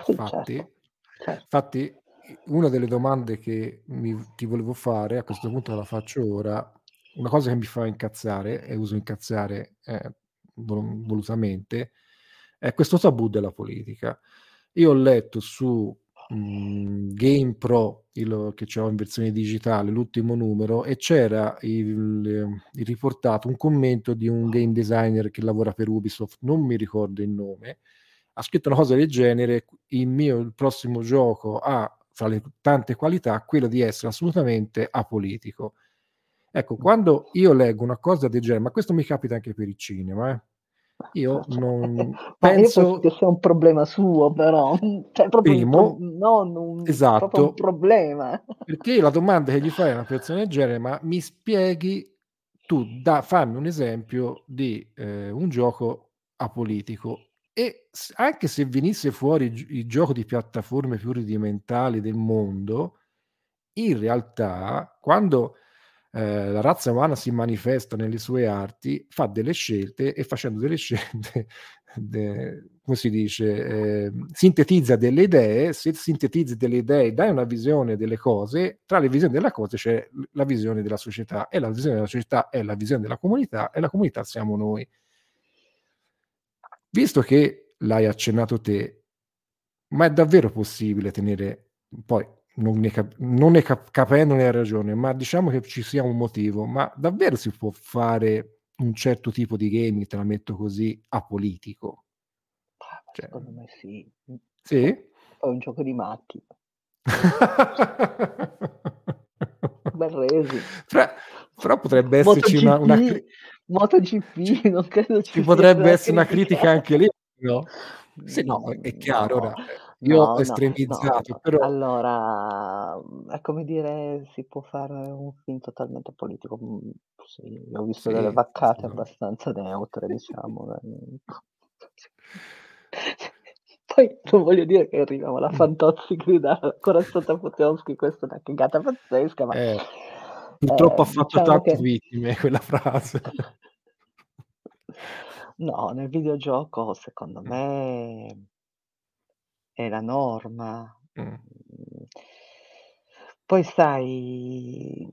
Sì, Fatti certo, cer fatti i una delle domande che mi ti volevo fare, a questo punto la faccio ora, una cosa che mi fa incazzare, e uso incazzare, ehm, volon volutamente, è questo tabù della politica. Io ho letto su, mhmm, GamePro, il che c'ho in versione digitale, l'ultimo numero, e c'era il il riportato un commento di un game designer che lavora per Ubisoft, non mi ricordo il nome, ha scritto una cosa del genere, il mio il prossimo gioco ha, fra le tante qualità, quello di essere assolutamente apolitico. Ecco, quando io leggo una cosa del genere, ma questo mi capita anche per il cinema, eh. Io non Ma penso io penso che sia un problema suo però, cioè proprio un pro Primo non un proprio un esatto. problema. Perché la domanda che gli fai a una persona del genere: "Ma mi spieghi tu da fammi un esempio di, ehm, un gioco apolitico." E anche se venisse fuori il il gioco di piattaforme più rudimentali del mondo, in realtà quando, ehm, la razza umana si manifesta nelle sue arti, fa delle scelte e facendo delle scelte de come si dice, ehm, sintetizza delle idee, se sintetizzi delle idee, dai una visione delle cose, tra le visioni della cose c'è la visione della società e la visione della società è la visione della comunità e la comunità siamo noi. Visto che l'hai accennato te, ma è davvero possibile tenere poi non ne cap non ne cap capendone la ragione, ma diciamo che ci sia un motivo, ma davvero si può fare un certo tipo di gaming, te la metto così, apolitico? Ah, Cioè secondo me sì. Sì? È un gioco di matti. Bel resi. Però però potrebbe esserci una una cri MotoGP, non credo ci ci potrebbe essere una critica anche lì, no? Sì, no, è chiaro, ora, no, ehm, io no, ho no, no. estremizzato, però Allora, mhmm, è come dire si può fare un film totalmente politico. Mhmm, sì, ho visto delle Sì, vaccate assolutamente. abbastanza neutre diciamo, ehm Poi non voglio dire che arriviamo alla. Fantozzi grida "Corazzata Potocski", questa è una cagata pazzesca, ma, Eh, purtroppo ha ehm, fatto diciamo tante che vittime quella frase. No, nel videogioco secondo Mh. me è la norma. Mh. Mhmm, poi sai,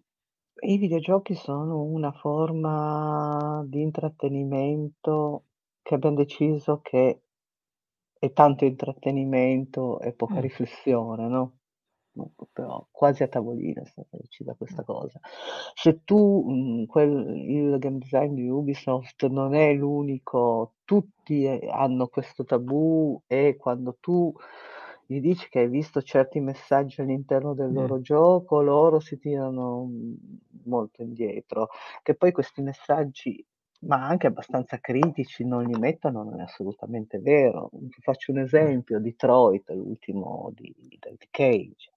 i videogiochi sono una forma di intrattenimento che abbiam deciso che è tanto intrattenimento e poca Mh. riflessione, no, proprio quasi a tavolino è stata decisa Mh. questa cosa. Se tu, mhmm, quel il game design di Ubisoft non è l'unico, tutti, ehm, hanno questo tabù e quando tu gli dici che hai visto certi messaggi all'interno del Mh. loro gioco, loro si tirano, mhmm, molto indietro. Che poi questi messaggi, ma anche abbastanza critici, non li mettono non è assolutamente vero. Ti faccio un Mh. esempio: Detroit, l'ultimo di David Cage.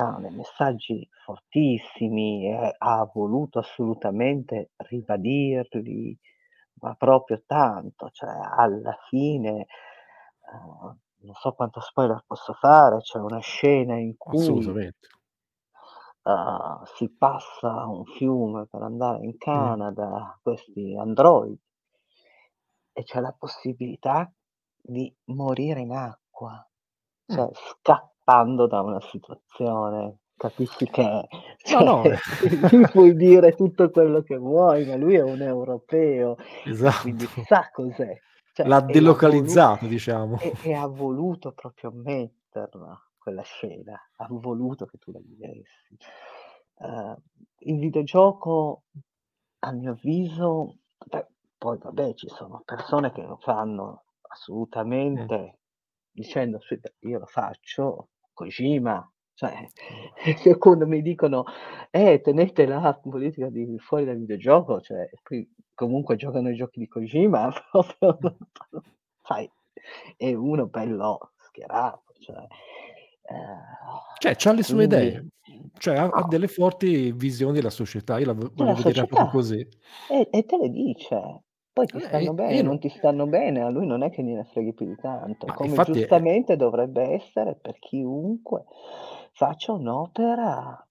Dei messaggi fortissimi e ha voluto assolutamente ribadirli, ma proprio tanto, cioè alla fine, uhm, non so quanto spoiler posso fare, c'è una scena in cui uhm, si passa un fiume per andare in Mh. Canada, questi androidi e c'è la possibilità di morire in acqua, Mh. cioè scappando da una situazione. Capisci che No, no. cioè puoi dire tutto quello che vuoi, ma lui è un europeo e quindi Esatto. sa cos'è. Cioè L'ha delocalizzato, diciamo. e e ha voluto proprio metterla quella scena, ha voluto che tu la vivessi. Uhm, il videogioco a mio avviso beh, poi vabbè ci sono persone che lo fanno assolutamente dicendo: "Sì, beh, io lo faccio, Kojima", cioè quando mi dicono: "Eh, tenete la politica di fuori dal videogioco", cioè qui comunque giocano ai giochi di Kojima, proprio Mh. sai, è uno bello schierato, cioè, ehm, Cioè c'ha le sue quindi idee, cioè ha ha no. delle forti visioni della società, io la voglio Della vederla proprio così. E e te le dice. Poi ti Eh, stanno e e bene, non no ti stanno bene, a lui non è che gliene freghi più di tanto, Ma come è giustamente dovrebbe essere per chiunque faccia un'opera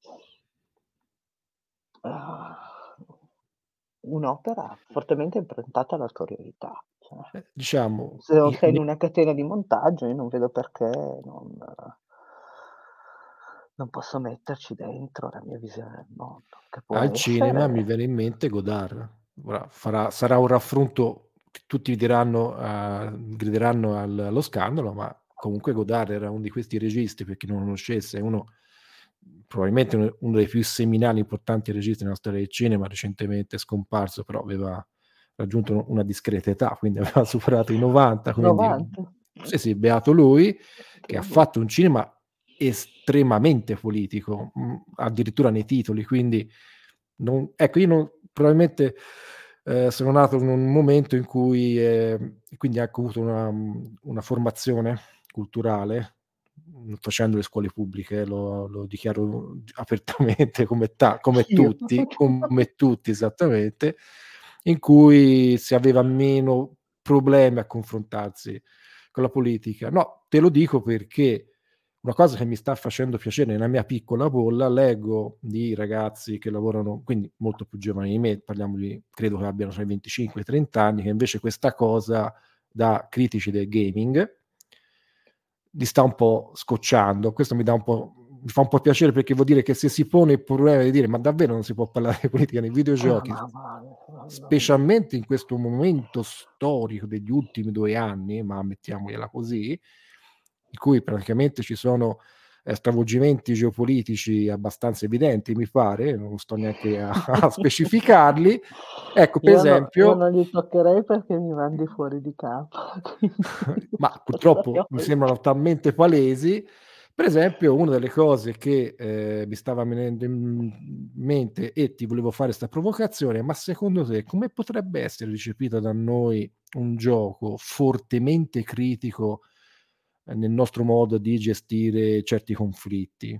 uhm, un'opera fortemente improntata all'autorialità, cioè. Eh, diciamo Se non sei in una catena di montaggio, io non vedo perché non non posso metterci dentro la mia visione del mondo, Al cinema mi essere viene in mente Godard. Farà sarà un raffronto che tutti diranno uhm, grideranno al allo scandalo, ma comunque Godard era uno di questi registi, per chi non lo conoscesse, è uno probabilmente uno uno dei più seminali, importanti registi nella storia del cinema, recentemente scomparso, però aveva raggiunto una discreta età, quindi aveva superato i 90, quindi 90? sì, sì, beato lui, che ha fatto un cinema estremamente politico, mhmm, addirittura nei titoli, quindi non ecco, io non probabilmente, ehm, sono nato in un momento in cui ehm, quindi ecco, ho avuto una una formazione culturale, mhmm, facendo le scuole pubbliche, lo lo dichiaro apertamente come ta come tutti come tutti esattamente, in cui si aveva meno problemi a confrontarsi con la politica. No, te lo dico perché una cosa che mi sta facendo piacere nella mia piccola bolla, leggo di ragazzi che lavorano, quindi molto più giovani di me, parliamo di credo che abbiano tra i 25 e i 30 anni, che invece questa cosa da critici del gaming li sta un po' scocciando. Questo mi dà un po' mi fa un po' piacere perché vuol dire che se si pone il problema di dire: "Ma davvero non si può parlare di politica nei videogiochi?" ma ma ma Specialmente in questo momento storico degli ultimi 2 anni, ma mettiamogliela così, in cui praticamente ci sono, ehm, stravolgimenti geopolitici abbastanza evidenti, mi pare, non sto neanche a a specificarli. Ecco, per Io no io esempio non li toccherei perché mi mandi fuori di campo, Ma purtroppo mi sembrano talmente palesi. Per esempio, una delle cose che, ehm, mi stava venendo in mente e ti volevo fare 'sta provocazione: ma secondo te come potrebbe essere recepito da noi un gioco fortemente critico, nel nostro modo di gestire certi conflitti?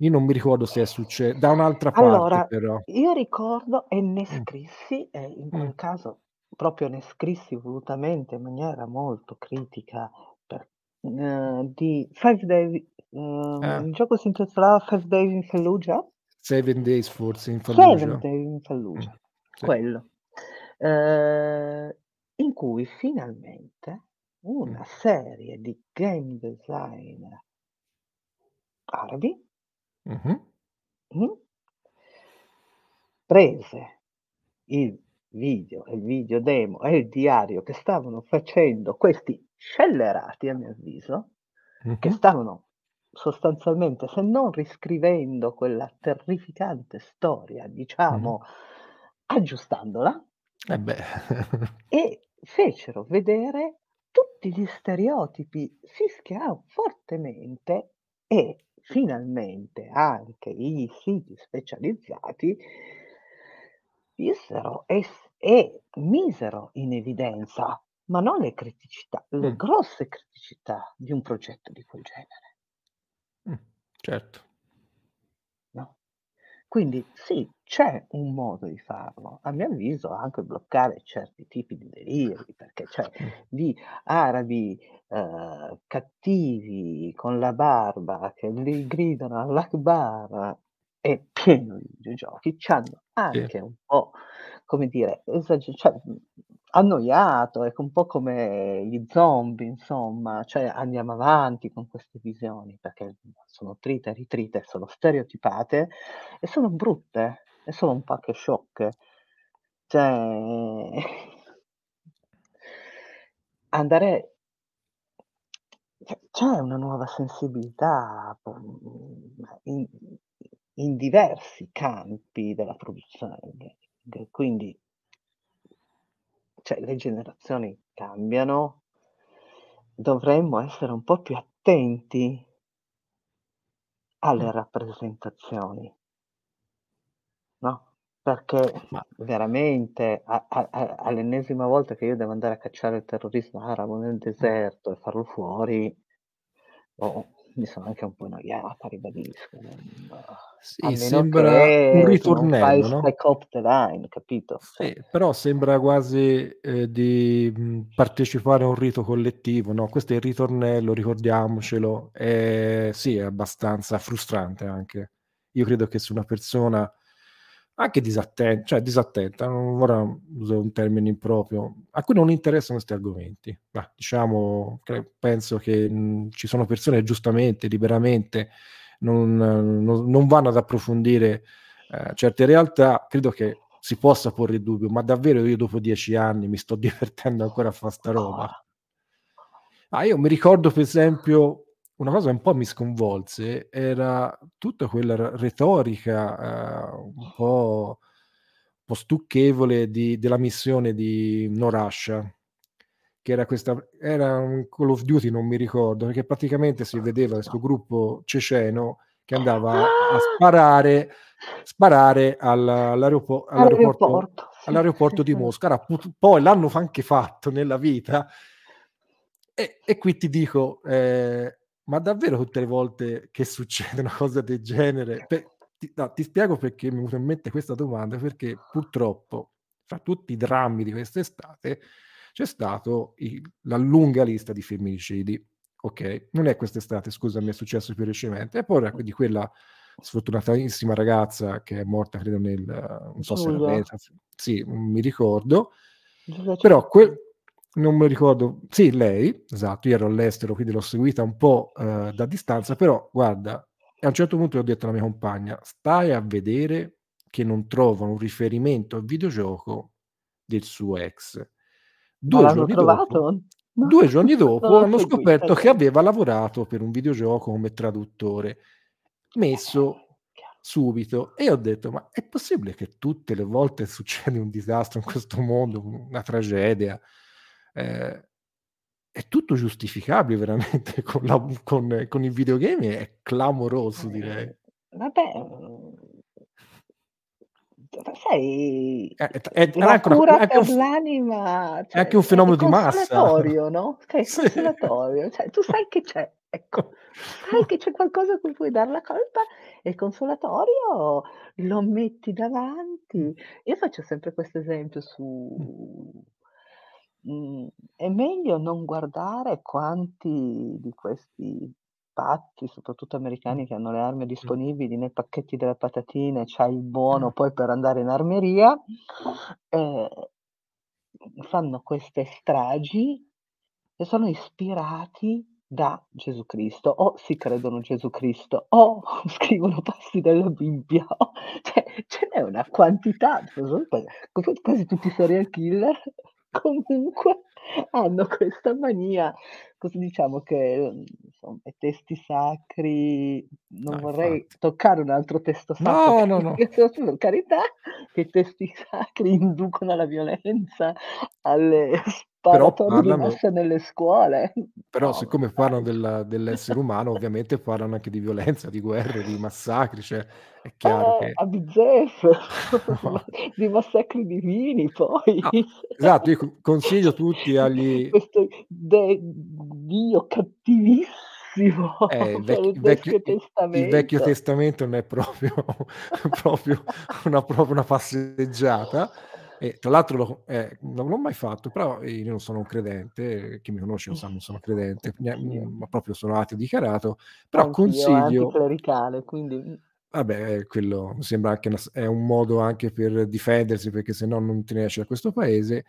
Io non mi ricordo se è succe da un'altra parte Allora, però. io ricordo e ne Mh. scrissi, e in quel caso proprio ne scrissi volutamente in maniera molto critica per ehm, di Five Day ehm, Eh. il gioco si intitolava Five Days in Fallujah? 7 Days forse in Seven Fallujah. Days in Fallujah, sì. quello. Ehm, in cui finalmente. Una serie di game designer arabi Mh-mh. Mh. Prese il video e il video demo e il diario che stavano facendo questi scellerati, a mio avviso, che Mh-mh. stavano sostanzialmente, se non riscrivendo quella terrificante storia, diciamo aggiustandola Eh e fecero vedere tutti gli stereotipi, si schia fortemente e finalmente anche i siti specializzati vissero e e misero in evidenza, ma non le criticità, le Mh. grosse criticità di un progetto di quel genere. Mh, certo. No? Quindi sì, c'è un modo di farlo. A mio avviso anche bloccare certi tipi di deliri, perché cioè Mh. di arabi, ehm, cattivi con la barba che li gridano Allah Akbar è pieno di videogiochi, c'hanno Sì. anche un po', come dire, esage cioè, annoiato, ecco, un po' come gli zombie insomma, cioè andiamo avanti con queste visioni perché sono trite e ritrite, sono stereotipate e sono brutte e sono un po' anche sciocche. Cioè andare cioè, c'è una nuova sensibilità, mhmm, in in diversi campi della produzione quindi cioè le generazioni cambiano, dovremmo essere un po' più attenti alle rappresentazioni. Perché Ma veramente a a a all'ennesima volta che io devo andare a cacciare il terrorismo arabo nel Mh. deserto e farlo fuori, boh, mi sono anche un po' annoiata, ribadisco, non a Sì, meno sembra un che tu non fai ritornello, no? Spec Ops The Line, capito? Cioè Sì, però sembra quasi, ehm, di, mhmm, partecipare a un rito collettivo, no, questo è il ritornello, ricordiamocelo. Ehm, sì, è abbastanza frustrante anche. Io credo che se una persona anche disatten cioè disattenta, non ora uso un termine improprio, a cui non interessano 'sti argomenti, mah, diciamo che penso che, mhmm, ci sono persone giustamente, liberamente non non non vanno ad approfondire, ehm, certe realtà, credo che si possa porre il dubbio: "Ma davvero io dopo 10 anni mi sto divertendo ancora a fa' sta roba?" Ah, io mi ricordo per esempio una cosa che un po' mi sconvolse, era tutta quella retorica, ehm, un po' po' stucchevole di della missione di No Russia, che era questa era un Call of Duty, non mi ricordo, perché praticamente si vedeva questo gruppo ceceno che andava a sparare sparare al all'aeropo all'aeroporto All'aeroporto, sì, all'aeroporto di. Mosca. Put poi l'hanno anche fatto nella vita e e qui ti dico, ehm, ma davvero tutte le volte che succede una cosa del genere pe ti no, ti spiego perché mi è venuta in mente questa domanda, perché purtroppo fra tutti i drammi di quest'estate c'è stato il la lunga lista di femminicidi, okay, non è quest'estate scusami, è successo più recentemente, e poi di quella sfortunatissima ragazza che è morta credo nel non so se era sì, mi ricordo. Però que Cecchettin. Non me lo ricordo sì, lei, esatto, io ero all'estero, quindi l'ho seguita un po', uhm, da distanza, però guarda, a un certo punto ho detto alla mia compagna: "Stai a vedere che non trovano un riferimento al videogioco del suo ex." Ma 2 l'hanno giorni dopo? No, 2 giorni dopo l'ho hanno scoperto che questa. aveva lavorato per un videogioco come traduttore, messo Chiaro. subito. E ho detto: "Ma è possibile che tutte le volte succede un disastro in questo mondo, una tragedia, ehm, è tutto giustificabile veramente con la con con i videogame è clamoroso direi." Ehm, vabbè, mhmm sai, Eh, è è la anche una è un l'anima, è anche cioè un è è fenomeno di massa. no, cioè è Sì. consolatorio, cioè tu sai che c'è, ecco, sai che c'è qualcosa a cui puoi dar la colpa, è consolatorio, lo metti davanti. Io faccio sempre questo esempio su mhmm, è meglio non guardare quanti di questi pazzi, soprattutto americani che hanno le armi Mh. disponibili nei pacchetti delle patatine, c'hai il buono poi per andare in armeria, ehm, fanno queste stragi e sono ispirati da Gesù Cristo, o si credono Gesù Cristo, o scrivono passi della Bibbia, o cioè ce n'è una quantità, quasi tutti i serial killer comunque hanno questa mania, così diciamo che, mhmm, insomma i testi sacri non No, vorrei infatti. toccare un altro testo sacro No, no, no. per carità, che i testi sacri inducono alla violenza, alle Però parlano massa nelle scuole. però No, siccome parlano del dell'essere umano ovviamente parlano anche di violenza, di guerre, di massacri, cioè è chiaro Eh, che a bizzeffe, ma no. di massacri divini poi. No, esatto, io co consiglio tutti agli Questo de Dio cattivissimo Eh, il per vecchio il il vecchio il Vecchio Testamento. Testamento non è proprio proprio una proprio una passeggiata e tra l'altro lo ehm, non l'ho mai fatto, però io non sono un credente, chi mi conosce lo sa non sono credente, mhmm, ma proprio sono ateo dichiarato, però Anch'io, consiglio anticlericale, quindi mh. Vabbè, quello mi sembra anche una è un modo anche per difendersi, perché se no non te ne esci da questo paese.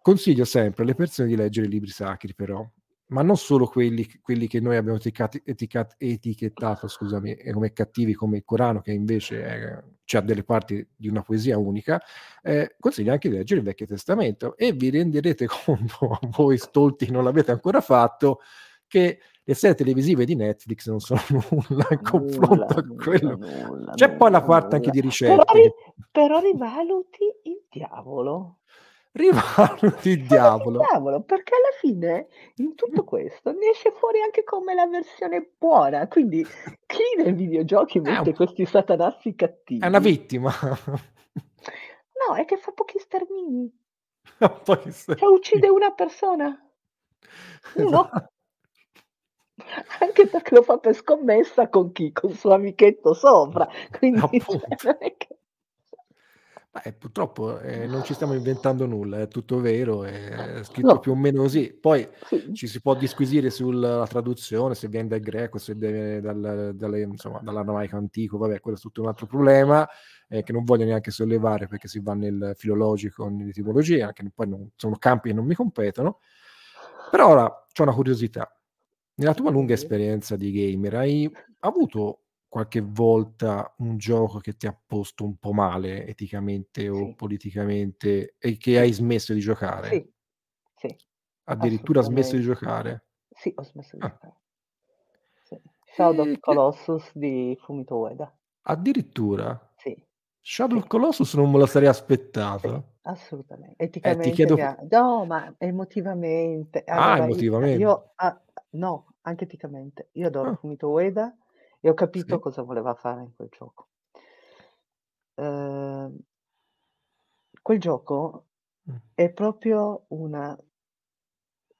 Consiglio sempre alle persone di leggere i libri sacri però, ma non solo quelli quelli che noi abbiamo eticati eticat etichettato scusami, come cattivi come il Corano che invece è c'ha delle parti di una poesia unica, ehm, consiglio anche di leggere il Vecchio Testamento e vi renderete conto, voi stolti non l'avete ancora fatto, che le serie televisive di Netflix non sono nulla in Nulla, confronto a nulla, quello nulla, c'è poi la nulla, parte anche nulla. di Però ricette ri che però rivaluti il diavolo. Rivaluti il diavolo. diavolo, perché alla fine in tutto questo ne esce fuori anche come la versione buona, quindi chi nei videogiochi un mette p questi satanassi è una cattivi vittima. No, è che fa pochi stermini. Poi se Cioè uccide una persona. Esa 1. Anche perché lo fa per scommessa con chi? Col suo amichetto sopra, quindi cioè non è che Eh, purtroppo, ehm, non ci stiamo inventando nulla, è tutto vero, è scritto No. più o meno così. Poi Sì. ci si può disquisire sulla traduzione, se vien dal greco, se viene dal dalle insomma dall'aramaico antico, vabbè quello è tutto un altro problema, ehm, che non voglio neanche sollevare perché si va nel filologico, nell'etimologia, che poi non sono campi che non mi competono. Però ora c'ho una curiosità: nella tua lunga esperienza di gamer hai avuto qualche volta un gioco che ti ha posto un po' male eticamente o Sì. politicamente e che hai smesso di giocare? Sì. Sì. Addirittura smesso di giocare? Sì, ho smesso di Ah. giocare. Sì. Shadow of E Colossus di Fumito Ueda. Addirittura? Sì. Shadow Sì. Colossus non me lo sarei aspettato. assolutamente. Eh, ti Eticamente chiedo mi ha no, ma emotivamente. Ah, Allora, i emotivamente. io a no, anche eticamente. Io adoro Ah. Fumito Ueda e ho capito Sì. cosa voleva fare in quel gioco. Ehm quel gioco Mh. è proprio una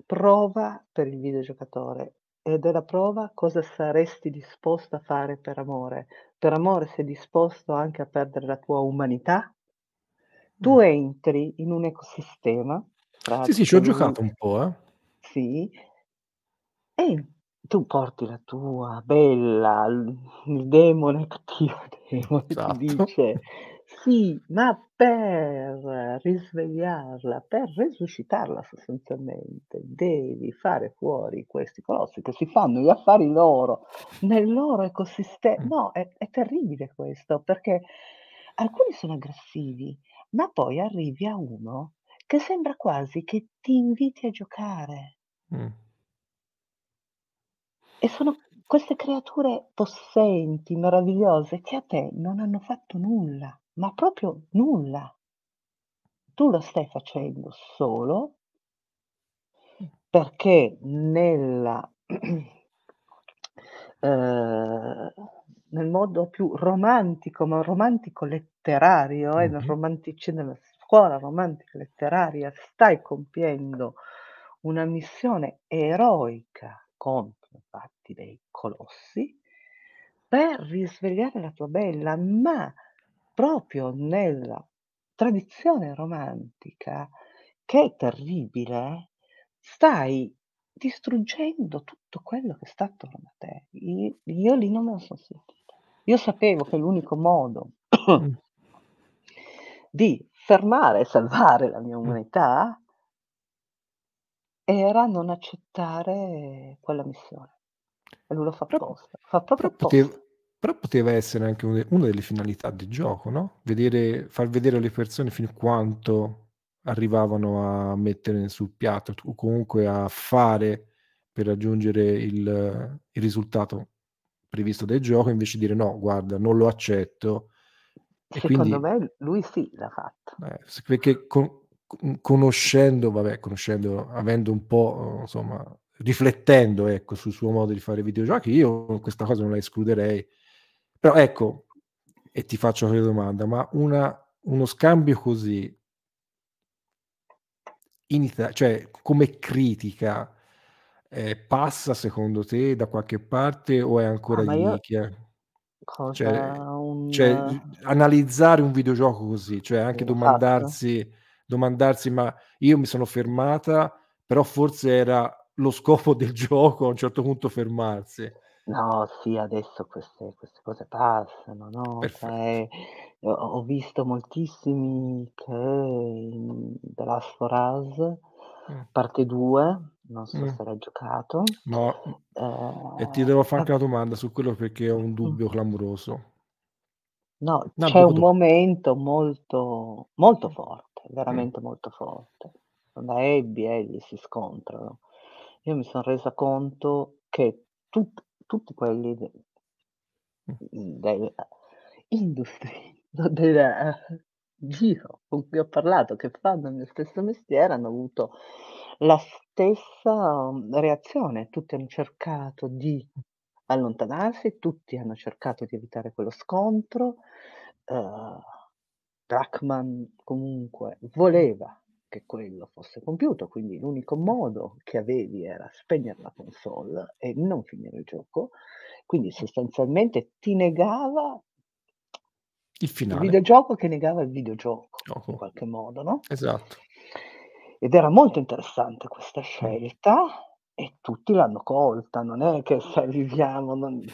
prova per il videogiocatore ed è la prova cosa saresti disposto a fare per amore. Per amore sei disposto anche a perdere la tua umanità. Tu Mh. entri in un ecosistema Sì, sì, ci ho praticamente giocato un po', eh. Sì. E tu porti la tua bella l il demone cattivo demone ti Esatto. dice: "Sì, ma per risvegliarla, per resuscitarla sostanzialmente, devi fare fuori questi colossi che si fanno gli affari loro, nel loro ecosiste" Mh. no, è è terribile questo, perché alcuni sono aggressivi, ma poi arrivi a uno che sembra quasi che ti inviti a giocare. Mh. E sono queste creature possenti, meravigliose, che a te non hanno fatto nulla, ma proprio nulla. Tu lo stai facendo solo perché nella ehm, nel modo più romantico, ma romantico letterario, eh, nel romantici nella scuola romantica letteraria, stai compiendo una missione eroica contro infatti dei colossi, per risvegliare la tua bella, ma proprio nella tradizione romantica, che è terribile, stai distruggendo tutto quello che sta attorno a te. I io lì non me la son sentita. Io sapevo che l'unico modo Mh. di fermare e salvare la mia Mh. umanità era non accettare quella missione. E lui lo fa Però apposta, fa proprio però apposta. però poteva essere anche una de una delle finalità del gioco, no, vedere far vedere alle persone fin quanto arrivavano a mettere sul piatto o comunque a fare per raggiungere il il risultato previsto del gioco, invece dire: "No, guarda, non lo accetto." Secondo quindi me lui sì, l'ha fatto. Eh, perché co c conoscendo vabbè, conoscendo avendo un po', uhm, insomma, riflettendo, ecco, sul suo modo di fare videogiochi, io questa cosa non la escluderei. Però ecco, e ti faccio quella domanda, ma una uno scambio così in Ita cioè come critica, ehm, passa secondo te da qualche parte o è Ah, ancora ma di io nicchia? Cioè Un cioè analizzare un videogioco così, cioè anche l'ha fatto? domandarsi domandarsi: "Ma io mi sono fermata, però forse era lo scopo del gioco a un certo punto fermarsi." No, sì, adesso queste queste cose passano, no, cioè ho visto moltissimi che in The Last of Us Mh. parte 2, non so Mh. se l'hai giocato, No, mh, e ti devo fa anche una domanda su quello perché ho un Mh. dubbio clamoroso. No, No, c'è dopo, un dopo. momento molto molto forte, Mh. veramente molto forte. Quando Abby e Ellie si scontrano. Io mi son resa conto che tut tutti quelli de Mh. mhmm, del industry, no del giro con cui ho parlato, che fanno il mio stesso mestiere, hanno avuto la stessa, mhmm, reazione. Tutti hanno cercato di allontanarsi, tutti hanno cercato di evitare quello scontro. Uhm, Druckmann comunque Mh. voleva che quello fosse compiuto, quindi l'unico modo che avevi era spegner la console e non finire il gioco. Quindi sostanzialmente ti negava Il il finale. videogioco che negava il videogioco, in Gioco. qualche modo, no? Esatto. Ed era molto interessante questa scelta e tutti l'hanno colta, non è che se viviamo non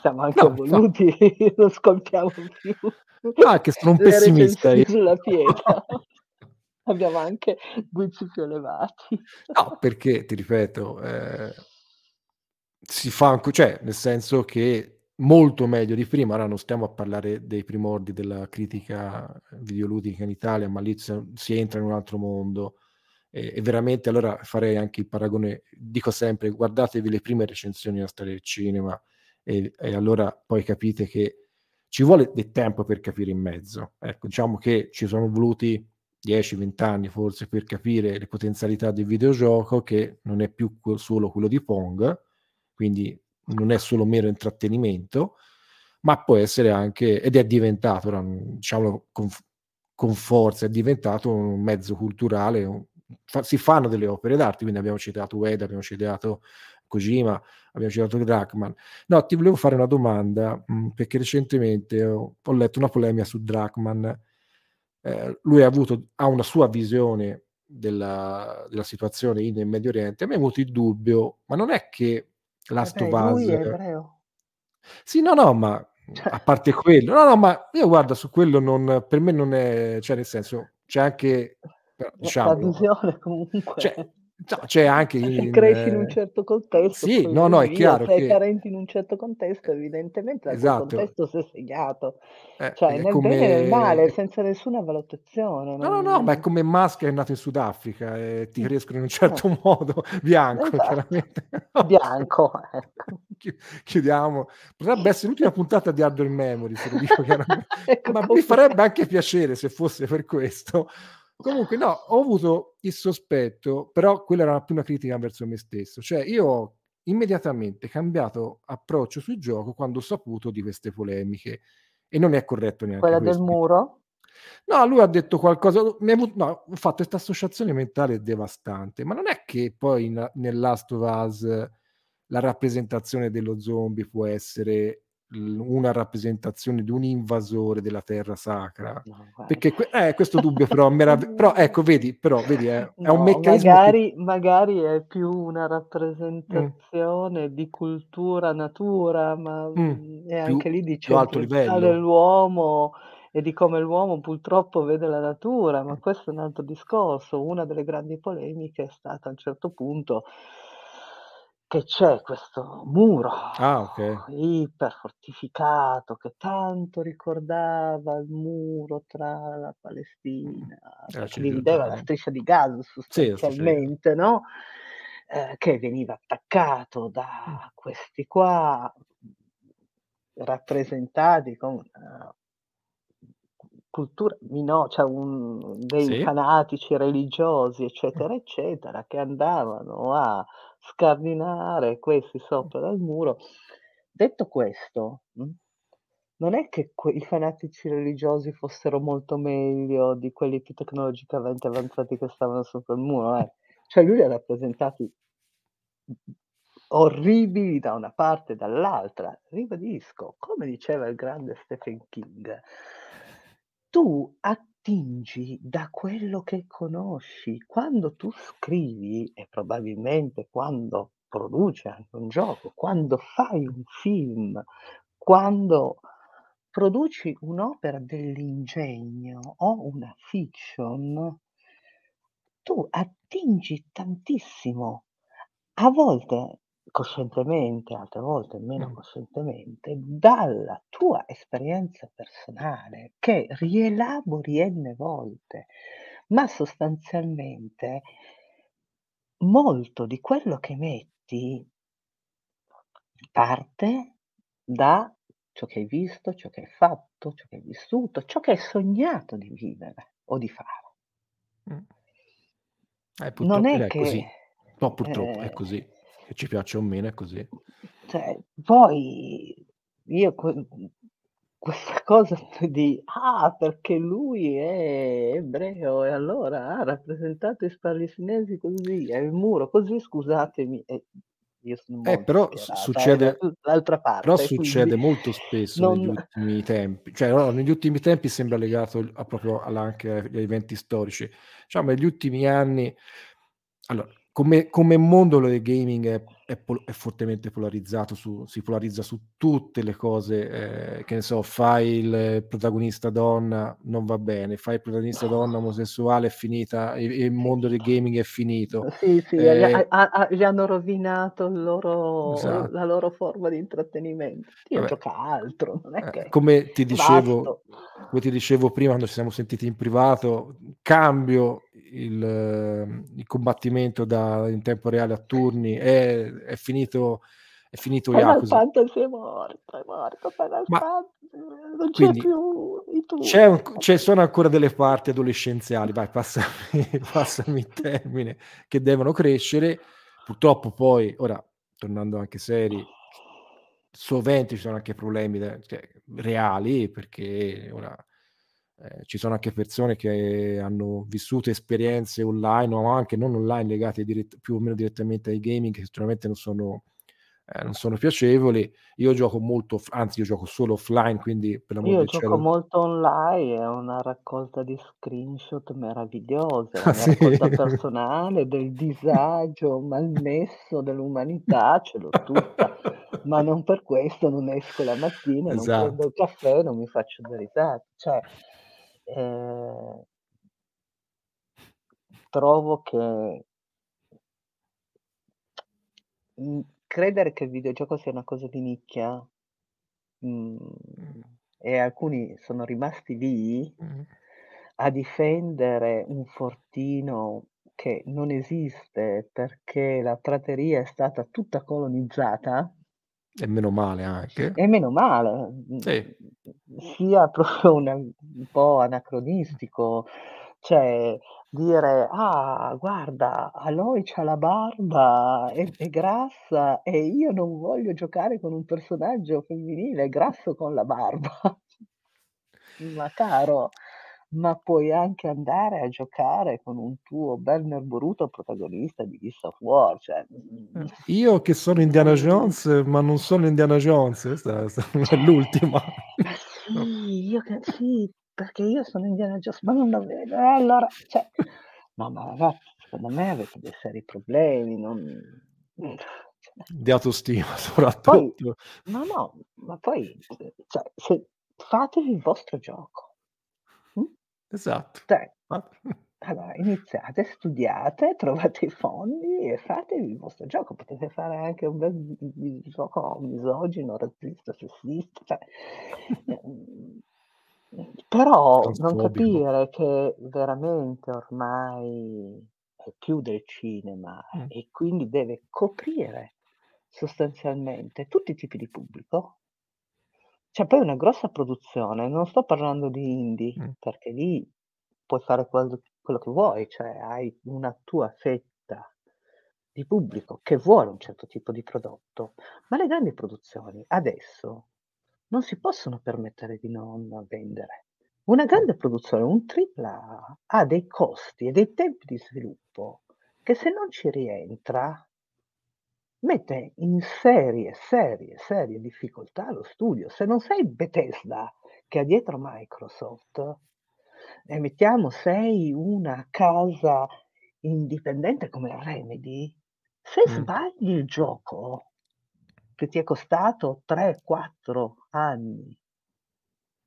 siamo anche No, infa evoluti, non ascoltiamo più No, è che sono un pessimista sulla pietra. Abbiamo anche guizzi più elevati. No, perché ti ripeto, ehm si fa anco cioè, nel senso che molto meglio di prima, ora non stiamo a parlare dei primordi della critica videoludica in Italia, ma lì si entra in un altro mondo. E e veramente allora farei anche il paragone dico sempre: guardatevi le prime recensioni della storia del cinema e e allora poi capite che ci vuole del tempo per capire in mezzo. Ecco, diciamo che ci sono voluti 10-20 anni forse per capire le potenzialità del videogioco, che non è più solo quello di Pong, quindi non è solo mero intrattenimento, ma può essere anche, ed è diventato, diciamo con, con forza, è diventato un mezzo culturale, un, fa, si fanno delle opere d'arte, quindi abbiamo citato Ueda, abbiamo citato Kojima, abbiamo citato Drachman. No, ti volevo fare una domanda, mh, mm, perché recentemente ho, ho, letto una polemica su Drachman. Eh, lui ha, avuto, ha una sua visione della, della, situazione in Medio Oriente. A me è avuto il dubbio, ma non è che Last of Us... Lui è ebreo. Sì, no, no, ma cioè a parte quello, no, no, ma io guarda, su quello non, per me non è, cioè nel senso, c'è anche, diciamo, la visione comunque. Cioè, No, c'è anche in, cresci in un certo contesto. Sì, no, no, è chiaro. Sei che... carente in un certo contesto, evidentemente da esatto. contesto si è segnato. Eh, cioè, nel come... bene e nel male, senza nessuna valutazione. No, no, no, ma è come Musk è nato in Sudafrica e ti crescono in un certo eh. modo, bianco, esatto. chiaramente. bianco, ecco. Chiudiamo. Potrebbe essere l'ultima puntata di Hardware Memory, se lo dico chiaramente. ecco ma mi farebbe anche piacere se fosse per questo. Comunque, no, ho avuto il sospetto, però quella era più una critica verso me stesso. Cioè, io ho immediatamente cambiato approccio sul gioco quando ho saputo di queste polemiche. E non è corretto neanche Quella questo. del muro? No, lui ha detto qualcosa. Mi ha, no, ho fatto questa associazione mentale devastante. Ma non è che poi in, nel Last of Us la rappresentazione dello zombie può essere una rappresentazione di un invasore della terra sacra. No, perché que- eh, questo dubbio però, merav- però ecco vedi però vedi è, no, è un meccanismo magari, che... magari è più una rappresentazione mm. di cultura natura ma mm. è anche più, lì di centralità dell'uomo e di come l'uomo purtroppo vede la natura ma questo è un altro discorso. Una delle grandi polemiche è stata a un certo punto che c'è questo muro Ah, ok. iperfortificato che tanto ricordava il muro tra la Palestina, Eh, cioè che ci divideva la striscia di Gaza Sì, la sostanzialmente, no, ehm, che veniva attaccato da questi qua, rappresentati con una cultura mino cioè un dei Sì. fanatici religiosi, eccetera, eccetera, che andavano a scardinare questi sopra dal muro. Detto questo, mh, non è che que- i fanatici religiosi fossero molto meglio di quelli più tecnologicamente avanzati che stavano sopra il muro, eh. Cioè lui li ha rappresentati orribili da una parte e dall'altra. Ribadisco, come diceva il grande Stephen King, tu attingi da quello che conosci. Quando tu scrivi, e probabilmente quando produci anche un gioco, quando fai un film, quando produci un'opera dell'ingegno o una fiction, tu attingi tantissimo. A volte coscientemente, altre volte meno coscientemente, dalla tua esperienza personale che rielabori n volte, ma sostanzialmente molto di quello che metti parte da ciò che hai visto, ciò che hai fatto, ciò che hai vissuto, ciò che hai sognato di vivere o di fare. Eh, Non è è così. che No, purtroppo è ehm così. Che ci piaccia o meno è così. Cioè, poi io que questa cosa di: "Ah, perché lui è ebreo e allora ha rappresentato i palestinesi così, è il muro così", scusatemi, e io sono Eh, però eh, succede però parte, succede quindi molto spesso negli non ultimi tempi. Cioè, no, negli ultimi tempi sembra legato a proprio alla anche agli eventi storici. Diciamo negli ultimi anni allora come, come mondo del gaming è, è, pol- è, fortemente polarizzato, su, si polarizza su tutte le cose, eh, che ne so, fai il protagonista donna, non va bene, fai il protagonista donna omosessuale, è finita, il, il mondo del gaming è finito. Sì, sì, eh, gli, ha, ha, gli, hanno rovinato loro, esatto. la loro forma di intrattenimento. Io Vabbè. gioca altro, non è eh, che... Come ti dicevo, come ti dicevo prima, quando ci siamo sentiti in privato, cambio il, il combattimento da, in tempo reale a turni, è, è finito è finito Final Yakuza. Fantasy è morto, è morto Final Ma Fantasy, non c'è più c'è un- ci sono ancora delle parti adolescenziali, vai, passami, passami il termine, che devono crescere. Purtroppo poi, ora, tornando anche seri, sovente ci sono anche problemi da- cioè, reali, perché ora eh, ci sono anche persone che hanno vissuto esperienze online o anche non online legate dirett- più o meno direttamente ai gaming, che sicuramente non sono, eh, non sono piacevoli. Io gioco molto, anzi io gioco solo offline, quindi per l'amor Io del gioco cielo... molto online, è una raccolta di screenshot meravigliosa, Ah, una sì. raccolta personale del disagio malmesso dell'umanità, ce l'ho tutta, ma non per questo non esco la mattina, non prendo Esatto. il caffè, non mi faccio delle risate. Cioè, eh, trovo che mm, credere che il videogioco sia una cosa di nicchia mm, e alcuni sono rimasti lì Mm. a difendere un fortino che non esiste perché la prateria è stata tutta colonizzata E meno male anche. e meno male, Sì. mhmm, sia proprio una un po' anacronistico, cioè dire: "Ah, guarda, Aloy c'ha la barba, è è grassa e io non voglio giocare con un personaggio femminile grasso con la barba." Ma caro, ma puoi anche andare a giocare con un tuo bel nerboruto protagonista di Gears of War, cioè, Eh, Io che sono Indiana Jones, ma non sono Indiana Jones, questa questa è l'ultima. Ma sì, io che sì, perché io sono Indiana Jones, ma non lo vedo. Allora, cioè, no, ma ragazzi, secondo me avete dei seri problemi, non cioè Di autostima poi soprattutto. ma no, ma poi, cioè, se fatevi il vostro gioco. Esatto. Ma allora iniziate, studiate, trovate i fondi e fatevi il vostro gioco. Potete fare anche un bel vi vi gioco misogino, razzista, sessista, cioè, ehm, però non Transfobico. capire che veramente ormai è più del cinema Mh. e quindi deve coprire sostanzialmente tutti i tipi di pubblico. Cioè poi una grossa produzione, non sto parlando di indie, Mh. perché lì puoi fare quello quello che vuoi, cioè hai una tua fetta di pubblico che vuole un certo tipo di prodotto, ma le grandi produzioni adesso non si possono permettere di non vendere. Una Mh. grande produzione, un AAA, ha dei costi e dei tempi di sviluppo che se non ci rientra mette in serie, serie, serie difficoltà lo studio. Se non sei Bethesda che ha dietro Microsoft, e mettiamo sei una casa indipendente come Remedy, se Mh. sbagli il gioco che ti è costato 3, 4 anni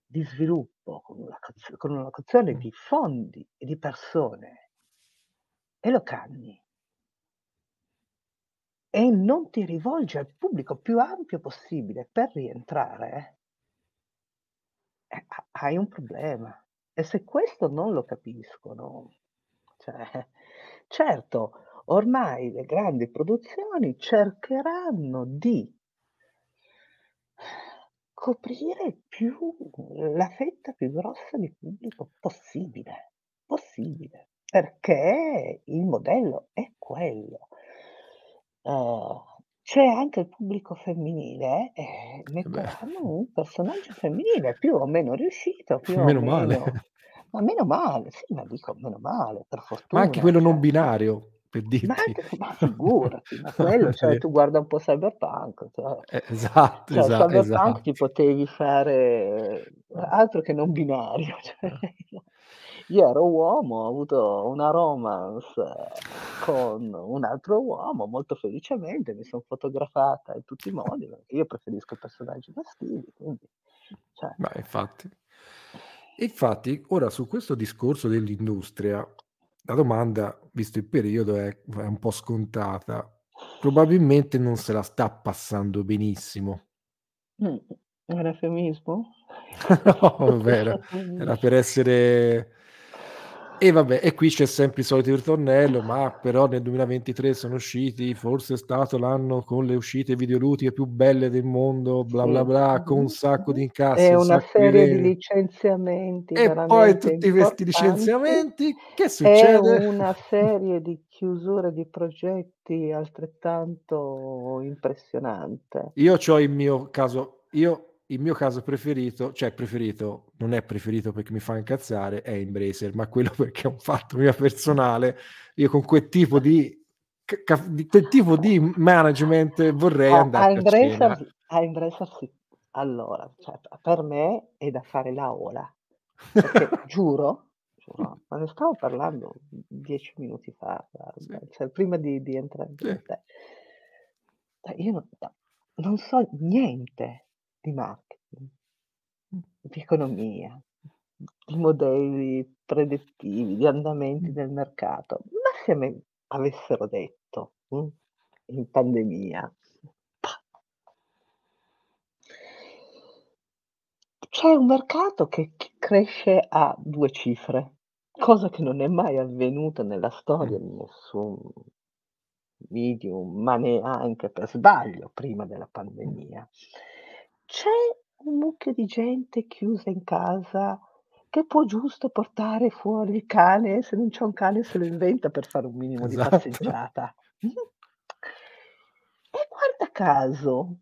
di sviluppo con una con un'allocazione Mh. di fondi e di persone e lo canni e non ti rivolgi al pubblico più ampio possibile per rientrare eh, ha hai un problema. E se questo non lo capiscono, cioè certo, ormai le grandi produzioni cercheranno di coprire più la fetta più grossa di pubblico possibile, possibile, perché il modello è quello. Uhm, c'è anche il pubblico femminile, eh, Eh beh. metteranno un personaggio femminile più o meno riuscito, più o Meno male. meno ma meno male, sì, ma dico meno male, per Ma anche fortuna, quello non cioè binario, per ma dirti. anche ma figurati, ma quello cioè tu guarda un po' Cyberpunk, cioè Eh, esatto, cioè esa Cyberpunk ti esatto. potevi fare altro che non binario, cioè io ero uomo, ho avuto una romance con un altro uomo, molto felicemente, mi son fotografata in tutti i modi, perché io preferisco i personaggi maschili, quindi cioè Ma infatti. Infatti, ora su questo discorso dell'industria, la domanda, visto il periodo, è è un po' scontata. Probabilmente non se la sta passando benissimo. Mh, era eufemismo? No, era era per essere E vabbè, e qui c'è sempre il solito ritornello, ma però nel 2023 sono usciti, forse è stato l'anno con le uscite videoludiche più belle del mondo, bla bla bla, con un sacco di incassi, E un una di serie di licenziamenti E poi tutti questi licenziamenti, che succede? una serie di chiusure di progetti altrettanto impressionante. Io c'ho il mio caso io il mio caso preferito, cioè preferito, non è preferito perché mi fa incazzare, è Embracer, ma quello perché è un fatto mio personale. Io con quel tipo di di quel tipo di management vorrei A a andarci a. Embracer a Embracer sì. Allora, cioè per me è da fare la ola, perché giuro, giuro, ma ne stavo parlando 10 minuti fa, Sì. guarda, cioè prima di di entrare Sì. con te. Cioè io non no, non so niente di marketing, Mh. di economia, di modelli predittivi, di andamenti Mh. del mercato. Ma se me avessero detto, mh, in pandemia C'è un mercato che c cresce a 2 cifre, cosa che non è mai avvenuta nella storia di nessun medium, ma neanche per sbaglio prima della pandemia. C'è un mucchio di gente chiusa in casa che può giusto portare fuori il cane, se non c'è un cane se lo inventa per fare un minimo di Esatto. passeggiata. E guarda caso,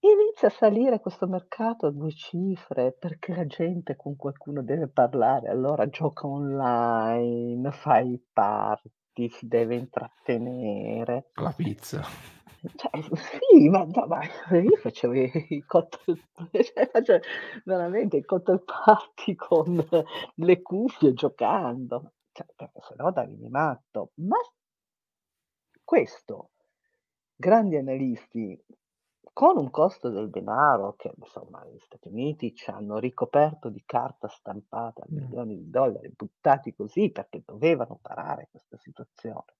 inizia a salire questo mercato a 2 cifre perché la gente con qualcuno deve parlare, allora gioca online, fa i party, si deve intrattenere. La pizza. Cioè, sì, ma no, ma io facevo i i cocktail cioè face veramente i cocktail party con le cuffie, giocando, cioè perché se no davi matto. Ma questo grandi analisti con un costo del denaro che insomma gli Stati Uniti c'hanno ricoperto di carta stampata Mh. milioni di dollari buttati così perché dovevano parare questa situazione.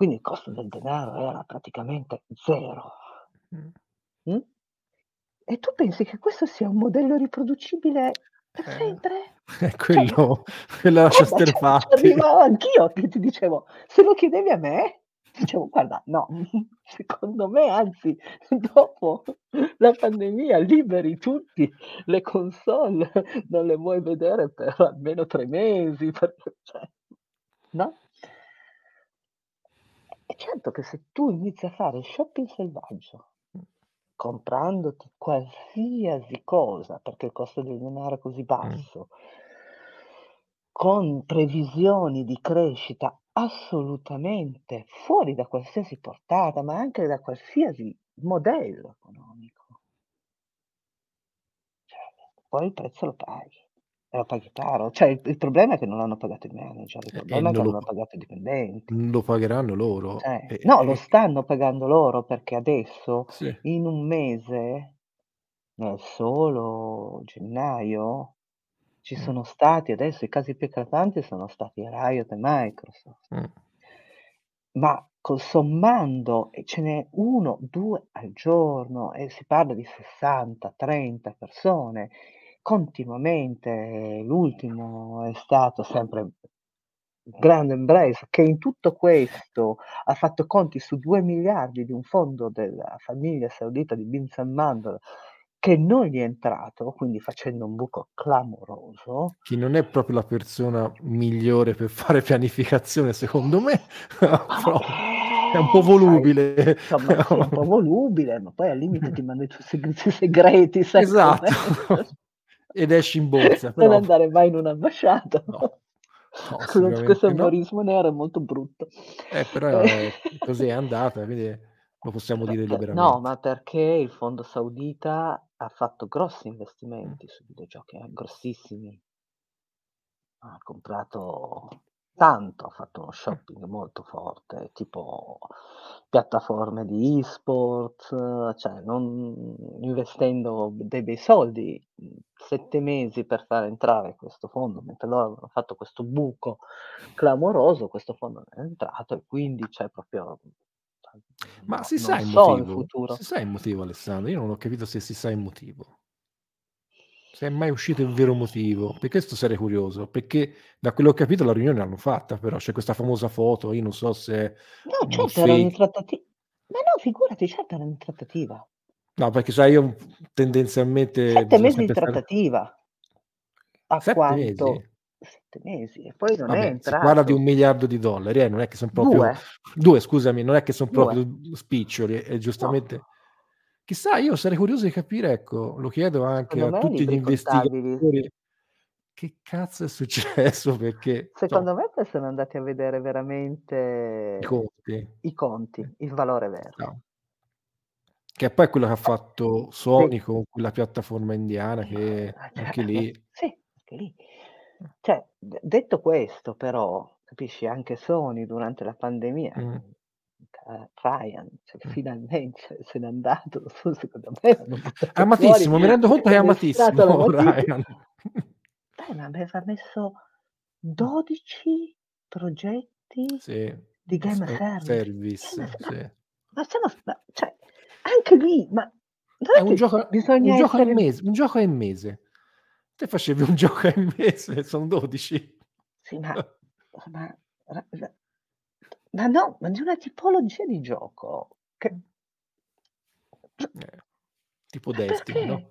Quindi il costo del denaro era praticamente 0. Mh. Mh? E tu pensi che questo sia un modello riproducibile per Eh, sempre? è Cioè quello quello lascia guarda, stare cioè arrivavo anch'io che ti dicevo: "Se lo chiedevi a me", dicevo: "Guarda, no, secondo me anzi dopo la pandemia liberi tutti, le console non le vuoi vedere per almeno 3 mesi perché cioè" no? Certo che se tu inizi a fare shopping selvaggio, Mh. comprandoti qualsiasi cosa, perché il costo del denaro è così Mh. basso con previsioni di crescita assolutamente fuori da qualsiasi portata, ma anche da qualsiasi modello economico. Cioè, poi il prezzo lo paghi, e lo paghi caro. Cioè il il problema è che non l'hanno pagato i manager, il E e problema è che non l'hanno pagato i dipendenti. lo pagheranno loro. Cioè E no, lo e stanno pagando loro perché adesso Sì. in un mese, nel solo gennaio, ci Mh. sono stati adesso i casi più eclatanti sono stati Riot e Microsoft. Mh. Ma col sommando e ce n'è 1, 2 al giorno e si parla di 60, 30 persone continuamente. L'ultimo è stato sempre grande Embracer che in tutto questo ha fatto conti su 2.000.000.000 di un fondo della famiglia saudita di Bin Salman che non gli è entrato, quindi facendo un buco clamoroso. Che non è proprio la persona migliore per fare pianificazione secondo me, però è un po' eh, sai, volubile. insomma sì, è un po' volubile, ma poi al limite ti manda i tuoi segreti, Esatto. Ed esci in borsa, Non però andare mai in un'ambasciata. No. No, Questo sicuramente no. umorismo nero è molto brutto. Eh, però Eh. è così è andata, quindi lo possiamo dire Per no, liberamente. ma perché il fondo saudita ha fatto grossi investimenti sui videogiochi, eh, grossissimi. Ha comprato tanto, ha fatto uno shopping molto forte, tipo piattaforme di e-sport, cioè non investendo dei bei soldi, mhmm, 7 mesi per far entrare questo fondo, mentre loro avevano fatto questo buco clamoroso, questo fondo è entrato e quindi c'è proprio Ma no, si sa il so il motivo? futuro. Si sa il motivo Alessandro? Io non ho capito se si sa il motivo. Se è mai uscito il vero motivo, per questo sarei curioso, perché da quello che ho capito la riunione l'hanno fatta, però c'è questa famosa foto, io non so se No, un certo erano in fake. trattati ma no, figurati, certo erano in trattativa. No, perché sai io tendenzialmente 7 bisogna mesi di stare trattativa. A 7 quanto? mesi? 7 mesi e poi non è Vabbè, si parla di entrato. 1.000.000.000 di dollari, eh, non è che son proprio 2. 2 scusami, non è che son 2. proprio spiccioli e No. Chissà, io sarei curioso di capire, ecco, lo chiedo anche Secondo a tutti gli investigatori che cazzo è successo perché Secondo insomma me sono andati a vedere I veramente conti. i conti, il valore vero. No. Che poi è quello che ha Eh. fatto Sì. Sony con quella piattaforma indiana che Ah, anche certo. lì Sì, anche lì. Cioè, detto questo però, capisci, anche Sony durante la pandemia, Mh. Ca Ryan, cioè finalmente se n'è andato, secondo me buttato fuori Amatissimo, mi rendo conto che è amatissimo. Ryan. Beh, ma aveva messo 12 progetti Sì, di s game ehm, service. service, Game s ma sì. ma stiamo s ma cioè, anche lì, ma È un gioco un bisogna gioco al essere mese un gioco al mese. Te facevi un gioco al mese, son 12. Sì, ma ma ma no, ma di una tipologia di gioco che Mh. Eh, tipo Destiny, no?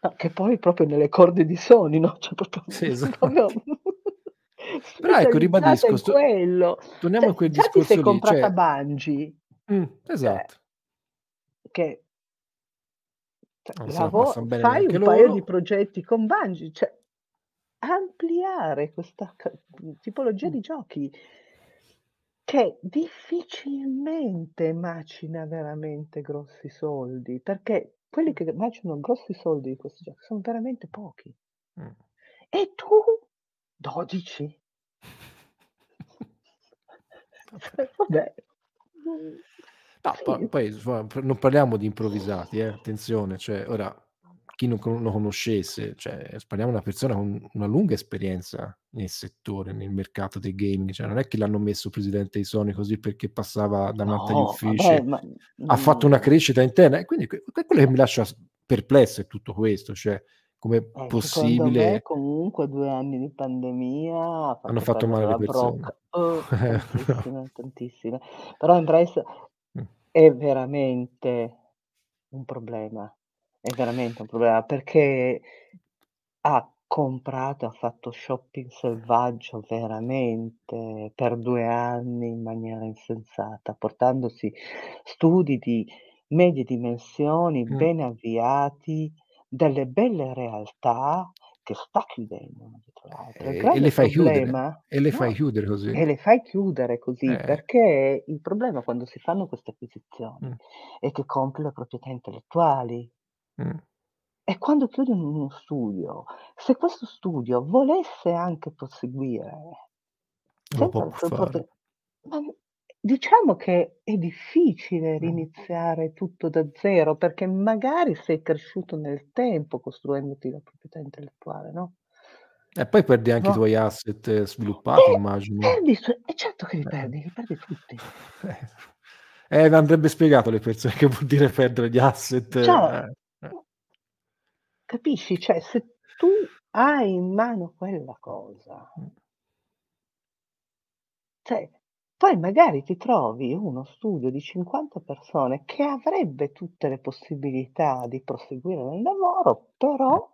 No, che poi proprio nelle corde di Sony, no, cioè proprio Sì, proprio esatto. Però ecco, ribadisco, sto quello. torniamo a Cioè, quel già ti sei discorso lì, comprata cioè Bungie Mh, cioè esatto. che cioè Non se la lavo passan bene fai un paio di loro. progetti con Bungie, cioè ampliare questa tipologia Mh. di giochi che difficilmente macina veramente grossi soldi, perché quelli Mh. che macinano grossi soldi di questi giochi son veramente pochi. Mh. E tu 12? Vabbè. Vabbè. Mhmm, No, sì. poi non parliamo di improvvisati, eh, attenzione, cioè ora chi non lo conoscesse, cioè parliamo di una persona con una lunga esperienza nel settore, nel mercato dei gaming, cioè non è che l'hanno messo presidente di Sony così perché passava davanti agli No, vabbè, uffici, ma, ha fatto una crescita interna e quindi que que quello che mi lascia perplesso è tutto questo, cioè com'è Eh, secondo me possibile comunque 2 anni di pandemia ha Hanno fatto fatto male le persone. brocca. Uh, tantissime, tantissime. Però Embrace Mh. è veramente un problema, è veramente un problema perché ha comprato, ha fatto shopping selvaggio veramente per 2 anni in maniera insensata, portandosi studi di medie dimensioni, Mh. ben avviati, delle belle realtà che sta chiudendo una dietro l'altra. Il E e grande le fai chiudere, problema e le fai no, chiudere così. e le fai chiudere così, Eh. perché il problema quando si fanno queste acquisizioni Mh. è che compri le proprietà intellettuali. Mh. E quando chiudono uno studio, se questo studio volesse anche proseguire ma diciamo che è difficile Mh. riniziare tutto da zero, perché magari sei cresciuto nel tempo costruendoti la proprietà intellettuale, no? E poi perdi anche i No. tuoi asset sviluppati Eh, immagino. perdi su e certo che li Eh. perdi, li perdi tutti. Eh, andrebbe spiegato alle persone che vuol dire perdere gli asset, Cioè, eh, eh. Capisci? Cioè, se tu hai in mano quella cosa Mh. cioè, poi magari ti trovi uno studio di 50 persone che avrebbe tutte le possibilità di proseguire nel lavoro, però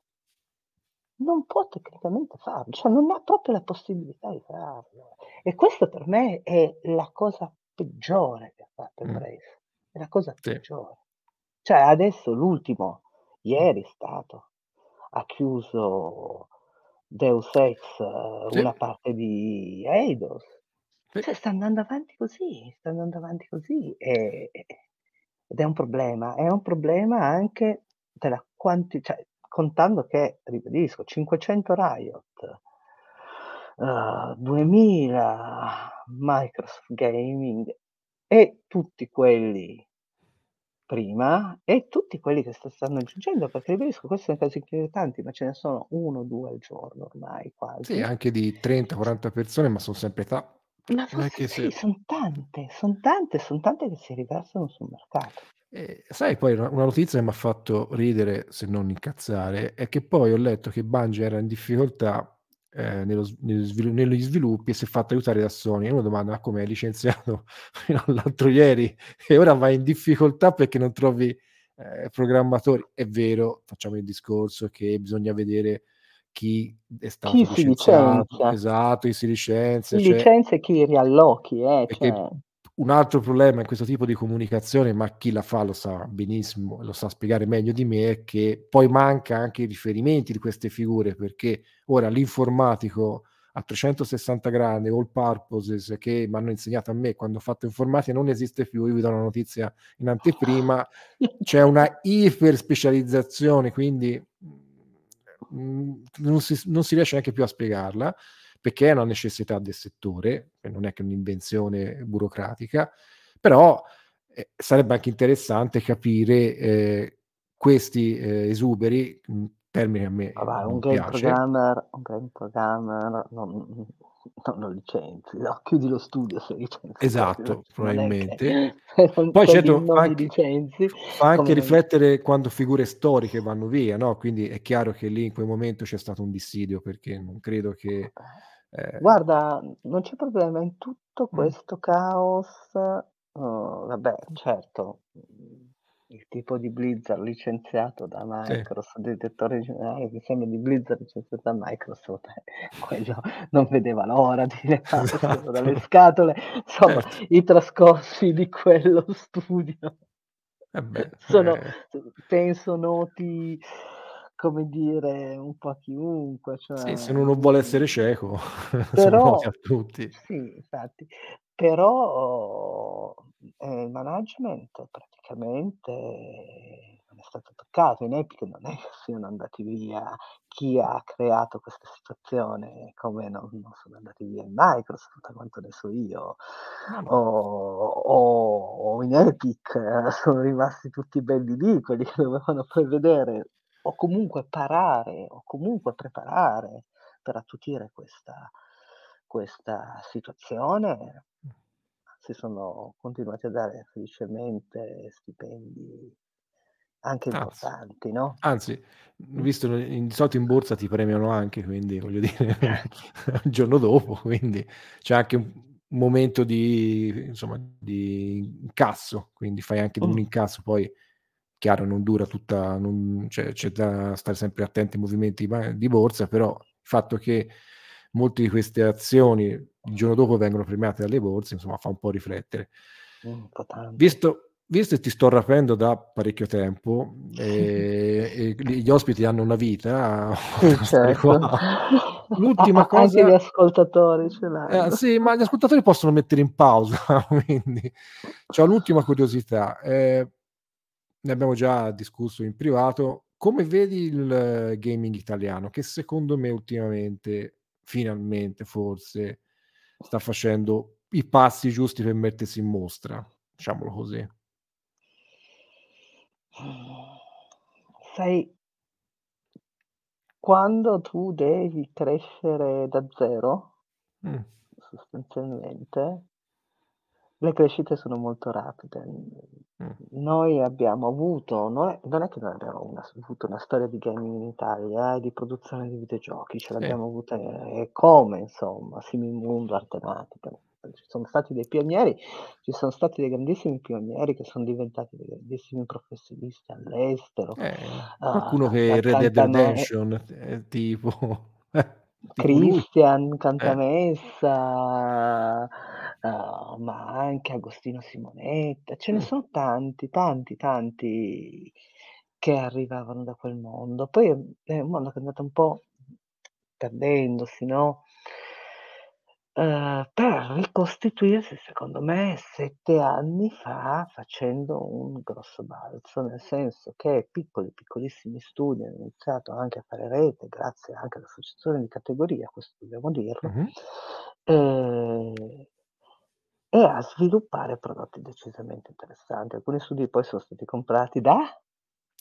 non può tecnicamente farlo, cioè non ha proprio la possibilità di farlo. E questo per me è la cosa peggiore che ha fatto Mh. Embrace, è la cosa Sì. peggiore. Cioè adesso l'ultimo. Ieri è stato, ha chiuso Deus Ex, una Sì. parte di Eidos. Sì. Cioè sta andando avanti così, sta andando avanti così, e ed è un problema. È un problema anche della quanti cioè contando che, ribadisco, 500 Riot, uhm, 2000 Microsoft Gaming e tutti quelli prima, e tutti quelli che st stanno aggiungendo, perché ribadisco questi sono casi eclatanti, ma ce ne sono 1 o 2 al giorno ormai Sì, quasi. anche di 30, 40 persone, ma son sempre ta Ma non è forse che sì, se son tante, son tante, son tante che si riversano sul mercato. E sai poi una una notizia che m'ha fatto ridere, se non incazzare, è che poi ho letto che Bungie era in difficoltà, ehm, nello s negli svilu negli sviluppi e si è fatto aiutare da Sony. E uno domanda: "Ma come hai licenziato fino all'altro ieri e ora vai in difficoltà perché non trovi, ehm, programmatori?" È vero, facciamo il discorso che bisogna vedere chi è stato Chi si licenziato licenzia. esatto, chi si licenzia, Chi cioè licenzia e chi riallochi, eh, cioè un altro problema in questo tipo di comunicazione, ma chi la fa lo sa benissimo, lo sa spiegare meglio di me, è che poi manca anche i riferimenti di queste figure, perché ora l'informatico a 360 gradi, all purposes, che m'hanno insegnato a me quando ho fatto informatica non esiste più, io vi do una notizia in anteprima, c'è una iper specializzazione, quindi, mhmm, non si non si riesce neanche più a spiegarla, perché è una necessità del settore, non è che un'invenzione burocratica, però, ehm, sarebbe anche interessante capire, ehm, questi, ehm, esuberi, termine che a me Ma vai, un game programmer un game programmer non non lo licenzi, no, chiudi lo studio se licenzi Esatto, che probabilmente. non Poi certo anche licenzi, fa anche come riflettere quando figure storiche vanno via, no, quindi è chiaro che lì in quel momento c'è stato un dissidio, perché non credo che, ehm Guarda, non c'è problema, in tutto Mh. questo caos, uhm, vabbè certo, mhmm, il tipo di Blizzard licenziato da Sì. Microsoft, direttore generale mi sembra di Blizzard licenziato da Microsoft, eh, quello non vedeva l'ora di levarselo dalle Esatto. scatole. Insomma, Certo. i trascorsi di quello studio Eh beh, sono eh penso noti, come dire, un po' chiunque, Sì, se cioè, uno non vuole essere cieco sono però a tutti. sì, infatti, però, ehm, il management praticamente non è stato toccato. In Epic non è che siano andati via chi ha creato questa situazione, come non non sono andati via in Microsoft, quanto ne so io, No, o o o in Epic sono rimasti tutti belli lì, quelli che dovevano prevedere o comunque parare o comunque preparare per attutire questa questa situazione, si sono continuati a dare felicemente stipendi anche Anzi importanti, no? anzi, Mh. visto in di solito in borsa ti premiano anche, quindi voglio dire il giorno dopo, quindi c'è anche un momento di insomma, di incasso, quindi fai anche d un incasso, poi chiaro non dura tutta non c'è c'è da stare sempre attenti ai movimenti di borsa, però il fatto che molte di queste azioni il giorno dopo vengono premiate dalle borse, insomma fa un po' riflettere. Visto visto che ti sto rapendo da parecchio tempo, ehm, e gli gli ospiti hanno una vita qua, certo. L'ultima a anche gli cosa ascoltatori ce Eh, l'hanno. sì, ma gli ascoltatori possono mettere in pausa, quindi c'ho l'ultima curiosità, ehm, ne abbiamo già discusso in privato, come vedi il gaming italiano, che secondo me ultimamente, finalmente forse, sta facendo i passi giusti per mettersi in mostra, diciamolo così. Sai quando tu devi crescere da 0 Mh. sostanzialmente le crescite sono molto rapide. Mh. noi abbiamo avuto non è non è che noi abbiamo una avuto una storia di gaming in Italia, eh, di produzione di videogiochi, ce Sì. l'abbiamo avuta eccome insomma, Simimundo, Artematica. Ci sono stati dei pionieri, ci sono stati dei grandissimi pionieri che son diventati dei grandissimi professionisti all'estero, Eh, uhm, qualcuno che dal Red Dead Redemption, tipo eh, tipo. Christian Eh. Cantamessa, uhm, ma anche Agostino Simonetta, ce ne sono tanti, tanti, tanti che arrivavano da quel mondo. Poi è è un mondo che è andato un po' perdendosi, no? Uhm, per ricostituirsi secondo me 7 anni fa, facendo un grosso balzo, nel senso che piccoli, piccolissimi studi hanno iniziato anche a fare rete, grazie anche all'associazione di categoria, questo dobbiamo dirlo, Mh-mh. ehm e a sviluppare prodotti decisamente interessanti. Alcuni studi poi sono stati comprati da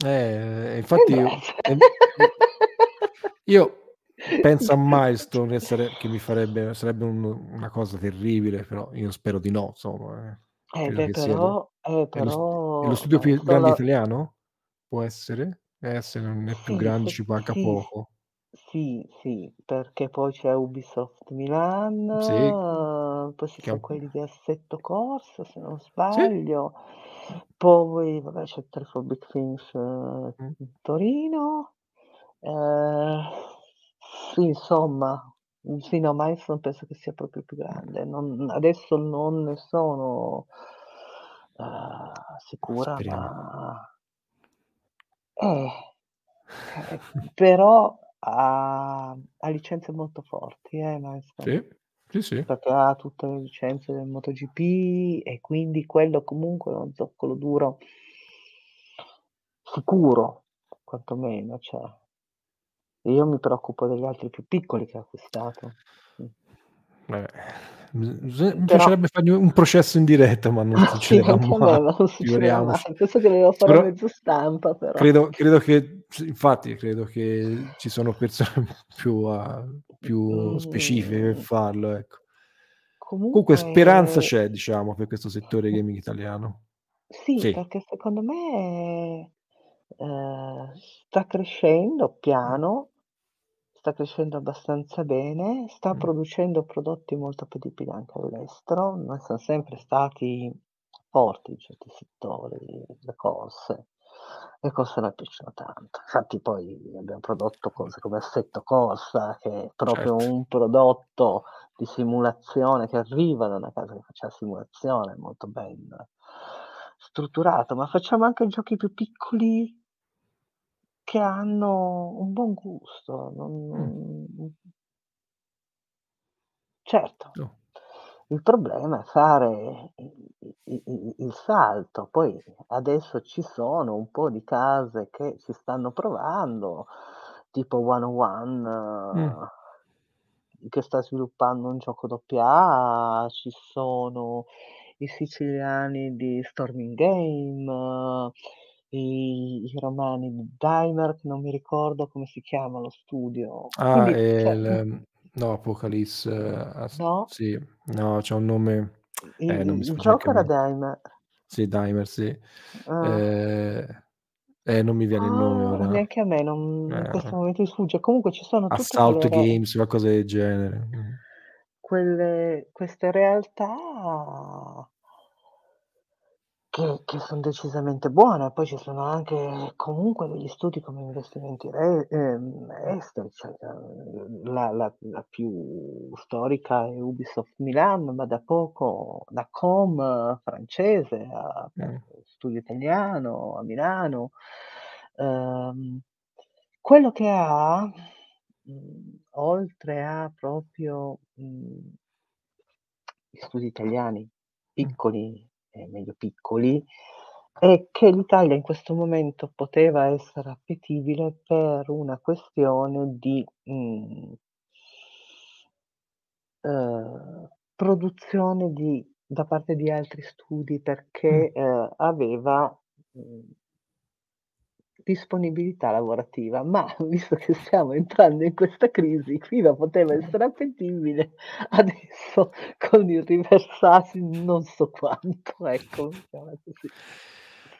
Eh, infatti io i io penso a Milestone sare che mi farebbe sarebbe un una cosa terribile, però io spero di no, insomma, eh. Eh beh, però eh, è lo però lo studio più grande solo italiano? Può essere? Eh, se non è più Sì, grande ci manca sì, poco. Sì, sì, perché poi c'è Ubisoft Sì, Milan, poi ci che è son un quelli di Assetto Corsa, se non Sì. sbaglio, poi vabbè c'è Three for Big Things Mh. Torino. Ehm, sì insomma, mhmm, sì, no, Milestone penso che sia proprio più grande. Non adesso non ne sono, uhm, sicura, Speriamo. ma eh, eh, però ha ha licenze molto forti eh, Milestone. Sì, sì, sì. Perché ha tutte le licenze del MotoGP e quindi quello comunque è uno zoccolo duro sicuro, quantomeno, cioè. Io mi preoccupo degli altri più piccoli che ha acquistato. Vabbè, mi Però piacerebbe fargli un processo in diretta, ma non Sì, succederà anche a mai, non succederà mai. Penso che lo farà Però mezzo stampa però. credo credo che infatti credo che ci sono persone più a più specifiche per farlo, ecco. Comunque speranza Comunque c'è, diciamo, per questo settore gaming italiano. Sì, Sì. perché secondo me, ehm, sta crescendo piano, sta crescendo abbastanza bene, sta Mh. producendo prodotti molto appetibili anche all'estero. Noi siam sempre stati forti in certi settori, le corse. Le corse a me piacciono tanto. Infatti poi abbiam prodotto cose come Assetto Corsa, che è proprio Certo. un prodotto di simulazione che arriva da una casa che faceva simulazione, molto ben strutturato, ma facciamo anche giochi più piccoli che hanno un buon gusto, non Mh. non Certo. Oh. Il problema è fare i i i il salto. Poi adesso ci sono un po' di case che ci stanno provando, tipo 101 Mh. che sta sviluppando un gioco AA, ci sono i siciliani di Storming Game, i i romani di Dymer, che non mi ricordo come si chiama lo studio. Ah, Quindi è cioè il no, Apocalypse as No? sì, no, c'ha un nome I eh, non mi il gioco era me. Dymer. Sì, Dymer, sì. Ah. Ehm, eh, non mi viene il nome Ah, ora. neanche a me, non in questo Eh. momento mi sfugge. Comunque ci sono tutte quelle Assault ro Games, qualcosa del genere. Quelle queste realtà che che son decisamente buone. Poi ci sono anche comunque degli studi come investimenti re ehm, esteri, cioè, la la la più storica è Ubisoft Milan, ma da poco Nacom francese ha Mh. aperto studio italiano a Milano. Uhm, quello che ha, mhmm, oltre a proprio, mhmm gli studi italiani Mh. piccoli e medio piccoli, è che l'Italia in questo momento poteva essere appetibile per una questione di, mhmm uhm, produzione di da parte di altri studi Mh. perché, uhm, aveva, mhmm disponibilità lavorativa, ma visto che stiamo entrando in questa crisi, prima poteva essere appetibile, adesso con il riversarsi non so quanto, ecco.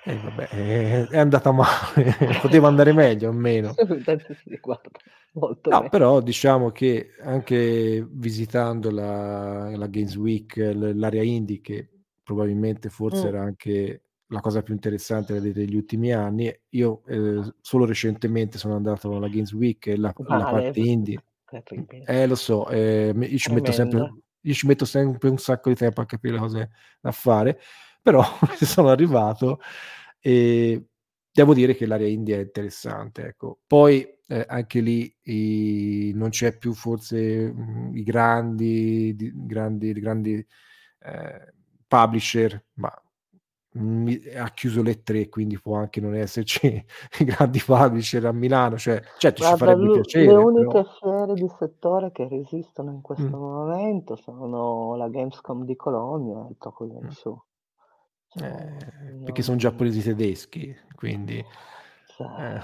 Eh vabbè, è è andata male, poteva andare meglio almeno. Assolutamente sì, guarda, molto No, però diciamo che anche visitando la la Games Week, l'area indie, che probabilmente forse Mh. era anche la cosa più interessante de degli ultimi anni, io, ehm, solo recentemente sono andato alla Games Week e la la Male, parte indie terribile. eh lo so, ehm, io ci metto sempre io ci metto sempre un sacco di tempo a capire le cose da fare, però sono arrivato e devo dire che l'area indie è interessante, ecco. Poi, ehm, anche lì i non c'è più forse, mhmm, i grandi di grandi grandi, ehm, publisher, ma, ha chiuso le 3, quindi può anche non esserci i grandi publisher a Milano, cioè certo ci Guarda, farebbe l'u le piacere, però uniche fiere di settore che resistono in Mh. questo momento sono la Gamescom di Colonia e il Tokyo Game. Show. Cioè, Eh, perché son non giapponesi tedeschi, quindi, Cioè eh,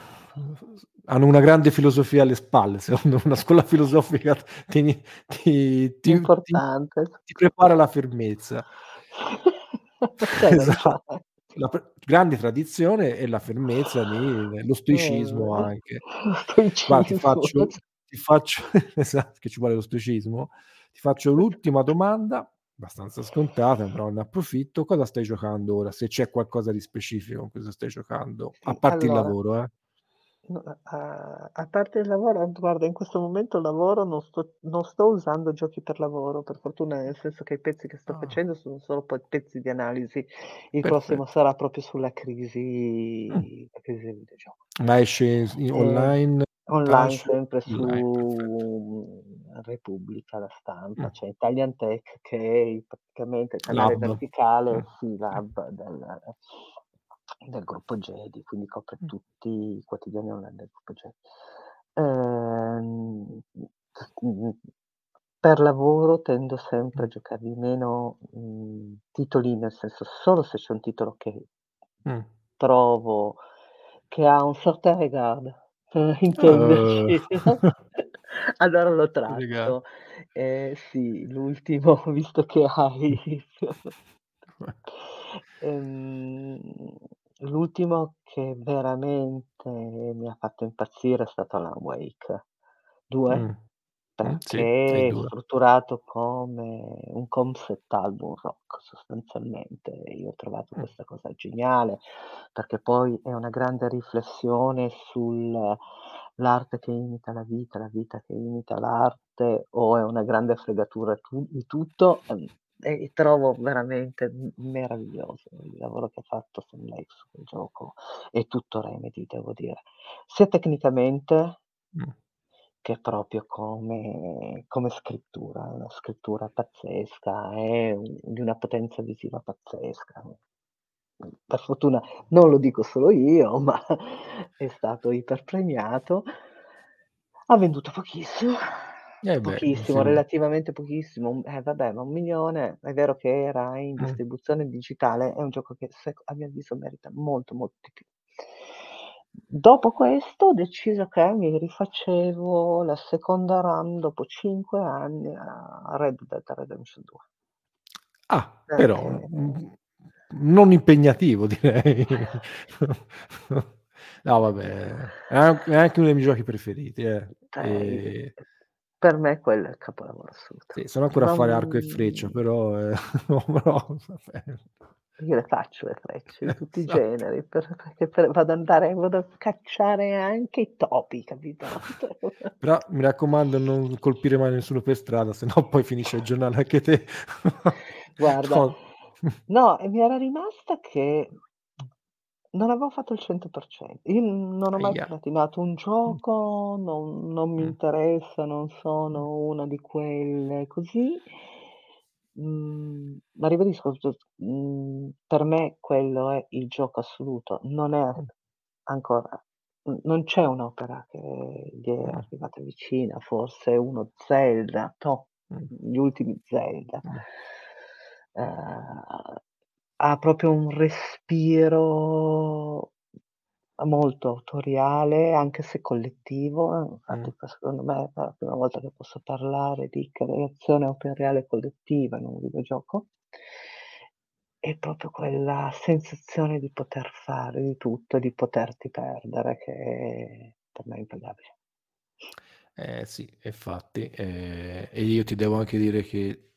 hanno una grande filosofia alle spalle, secondo una scuola filosofica ti ti ti ti Importante. ti prepara alla fermezza. C'hai Esa ragione. la pr grande tradizione e la fermezza di lo stoicismo Eh, anche. lo Guarda ti stoicismo. faccio ti faccio esatto, che ci vuole lo stoicismo. Ti faccio l'ultima domanda, abbastanza scontata, però ne approfitto. Cosa stai giocando ora? Se c'è qualcosa di specifico con cosa stai giocando, a parte il allora lavoro, eh. A parte il lavoro, guarda in questo momento lavoro non sto non sto usando giochi per lavoro, per fortuna, nel senso che i pezzi che sto Ah. facendo sono solo poi pezzi di analisi. Il prossimo Perfetto. sarà proprio sulla Mh. crisi la crisi del videogioco. Ma esce s in Ehm, online? online Calcio? sempre Online, perfetto. su, Repubblica, La Stampa, Mh. c'è Italian Tech che è il praticamente il canale Lab. verticale Mh. sì, Mh. Lab del del gruppo Gedi, quindi copre Mh. tutti i quotidiani online del gruppo. Ehm, mhmm, per lavoro tendo sempre a Mh. giocarmi meno, mhmm, titoli, nel senso solo se c'è un titolo che Mh. trovo che ha un certain regard, per intenderci, no, allora lo tratto. Ehm, sì, l'ultimo visto che Mh. hai ehm, l'ultimo che veramente mi ha fatto impazzire è stato Alan Wake 2, Mh. Mh, sì, è il perché è 2. strutturato come un concept album rock sostanzialmente. Io ho trovato Mh. questa cosa geniale, perché poi è una grande riflessione sul l'arte che imita la vita, la vita che imita l'arte, o è una grande fregatura tu di tutto, ehm, e trovo veramente meraviglioso il lavoro che ha fatto Sam Lake su quel gioco e tutto Remedy devo dire, sia tecnicamente Mh. che proprio come come scrittura, una scrittura pazzesca, è di una potenza visiva pazzesca. Per fortuna non lo dico solo io, ma è stato iper premiato. Ha venduto pochissimo, Eh beh, pochissimo, relativamente pochissimo, un eh vabbè, ma 1.000.000 è vero che era in Mh. distribuzione digitale, è un gioco che a mio avviso merita molto, molto di più. Dopo questo ho deciso che mi rifacevo la seconda run dopo 5 anni a Red Dead Redemption 2. Ah, però, Perché mhmm, non impegnativo direi. No vabbè, è an è anche uno dei miei giochi preferiti eh. Ehm per me quello è il capolavoro assoluto. Sì, sono ancora a fare arco e freccia, però, no però. Io le faccio le frecce di tutti i Esatto. generi, per perché per vado andare vado a cacciare anche i topi, capito? Però mi raccomando non colpire mai nessuno per strada, se no poi finisci a giornale anche te. Guarda, No. no, e mi era rimasta che non avevo fatto il 100%. Io non ho mai Ahia. platinato un Mh. gioco, non non mi Mh. interessa, non Mh. sono una di quelle così. Mhmm, ma ribadisco, mhmm, per me quello è il gioco assoluto, non è Mh. ancora n non c'è un'opera che gli è Mh. arrivata vicina, forse uno Zelda, toh, Mh. gli ultimi Zelda. Mh. Ehm, ha proprio un respiro molto autoriale, anche se collettivo, Mh. infatti poi secondo me è la prima volta che posso parlare di creazione autoriale collettiva in un videogioco. È proprio quella sensazione di poter fare di tutto e di poterti perdere che per me è impagabile. Eh sì, e fatti, ehm, e io ti devo anche dire che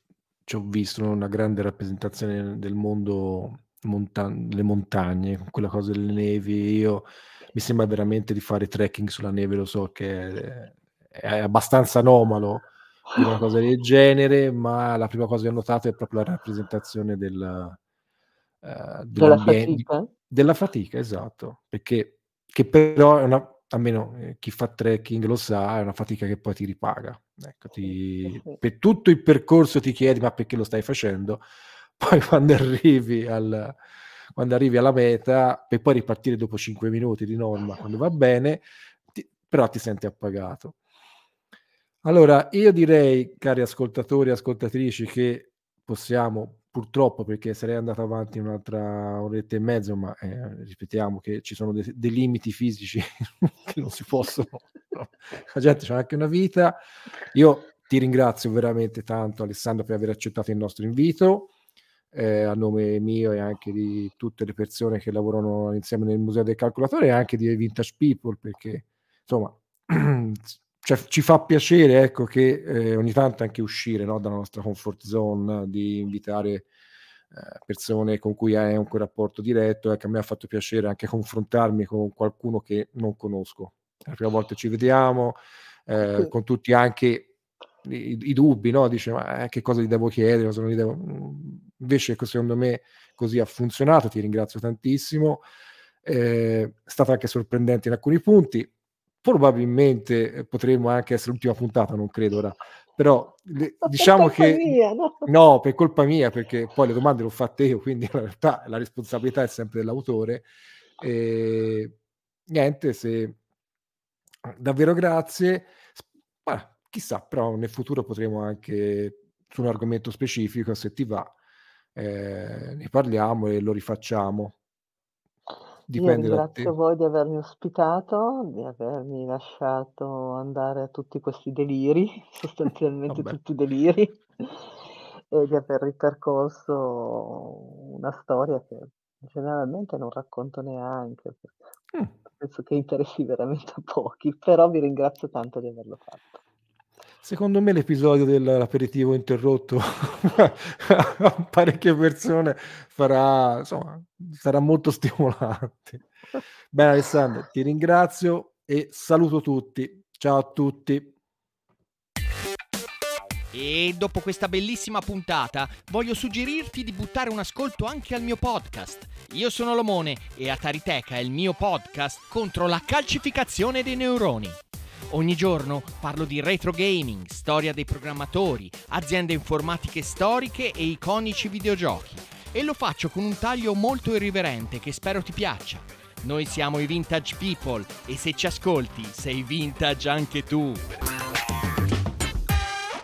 c'ho visto una grande rappresentazione del mondo montan le montagne, con quella cosa delle nevi. Io mi sembra veramente di fare trekking sulla neve, lo so che è è abbastanza anomalo una cosa del genere, ma la prima cosa che ho notato è proprio la rappresentazione del ehm, Della fatica? della fatica, esatto, perché che però è una almeno, ehm, chi fa trekking lo sa, è una fatica che poi ti ripaga. Ecco, ti per tutto il percorso ti chiedi: "Ma perché lo stai facendo?" Poi quando arrivi al quando arrivi alla meta, per poi ripartire dopo 5 minuti di norma, quando va bene, ti però ti senti appagato. Allora, io direi, cari ascoltatori e ascoltatrici, che possiamo purtroppo, perché sarei andato avanti un'altra oretta e mezzo, ma, ehm, ripetiamo che ci sono de dei limiti fisici che non si possono no, la gente c'ha anche una vita. Io ti ringrazio veramente tanto Alessandro per aver accettato il nostro invito. eh, a nome mio e anche di tutte le persone che lavorano insieme nel Museo del Calcolatore e anche di Vintage People, perché insomma cioè, ci fa piacere ecco, che eh, ogni tanto anche uscire no, dalla nostra comfort zone, di invitare eh, persone con cui hai un rapporto diretto. Ecco, a me ha fatto piacere anche confrontarmi con qualcuno che non conosco. La prima volta ci vediamo, eh, con tutti anche i, i dubbi, no? Dice, ma eh, che cosa gli devo chiedere? Cosa gli devo... Mm, invece, secondo me, così ha funzionato. Ti ringrazio tantissimo. Eh, è stato anche sorprendente in alcuni punti. Probabilmente eh, potremmo anche essere l'ultima puntata, non credo ora. Però le, diciamo che mia, no? no, per colpa mia, perché poi le domande le ho fatte io, quindi in realtà la responsabilità è sempre dell'autore. E niente, se davvero grazie. Ma chissà, però nel futuro potremo anche su un argomento specifico, se ti va, eh, ne parliamo e lo rifacciamo. Dipende Io ringrazio voi di avermi ospitato, di avermi lasciato andare a tutti questi deliri, sostanzialmente tutti deliri, e di aver ripercorso una storia che generalmente non racconto neanche, perché mm. penso che interessi veramente a pochi, però vi ringrazio tanto di averlo fatto. Secondo me l'episodio dell'aperitivo interrotto a parecchie persone farà, insomma, sarà molto stimolante. Bene Alessandro, ti ringrazio e saluto tutti. Ciao a tutti. E dopo questa bellissima puntata voglio suggerirti di buttare un ascolto anche al mio podcast. Io sono Lomone e Atariteca è il mio podcast contro la calcificazione dei neuroni. Ogni giorno parlo di retro gaming, storia dei programmatori, aziende informatiche storiche e iconici videogiochi. E lo faccio con un taglio molto irriverente che spero ti piaccia. Noi siamo i Vintage People e se ci ascolti sei vintage anche tu.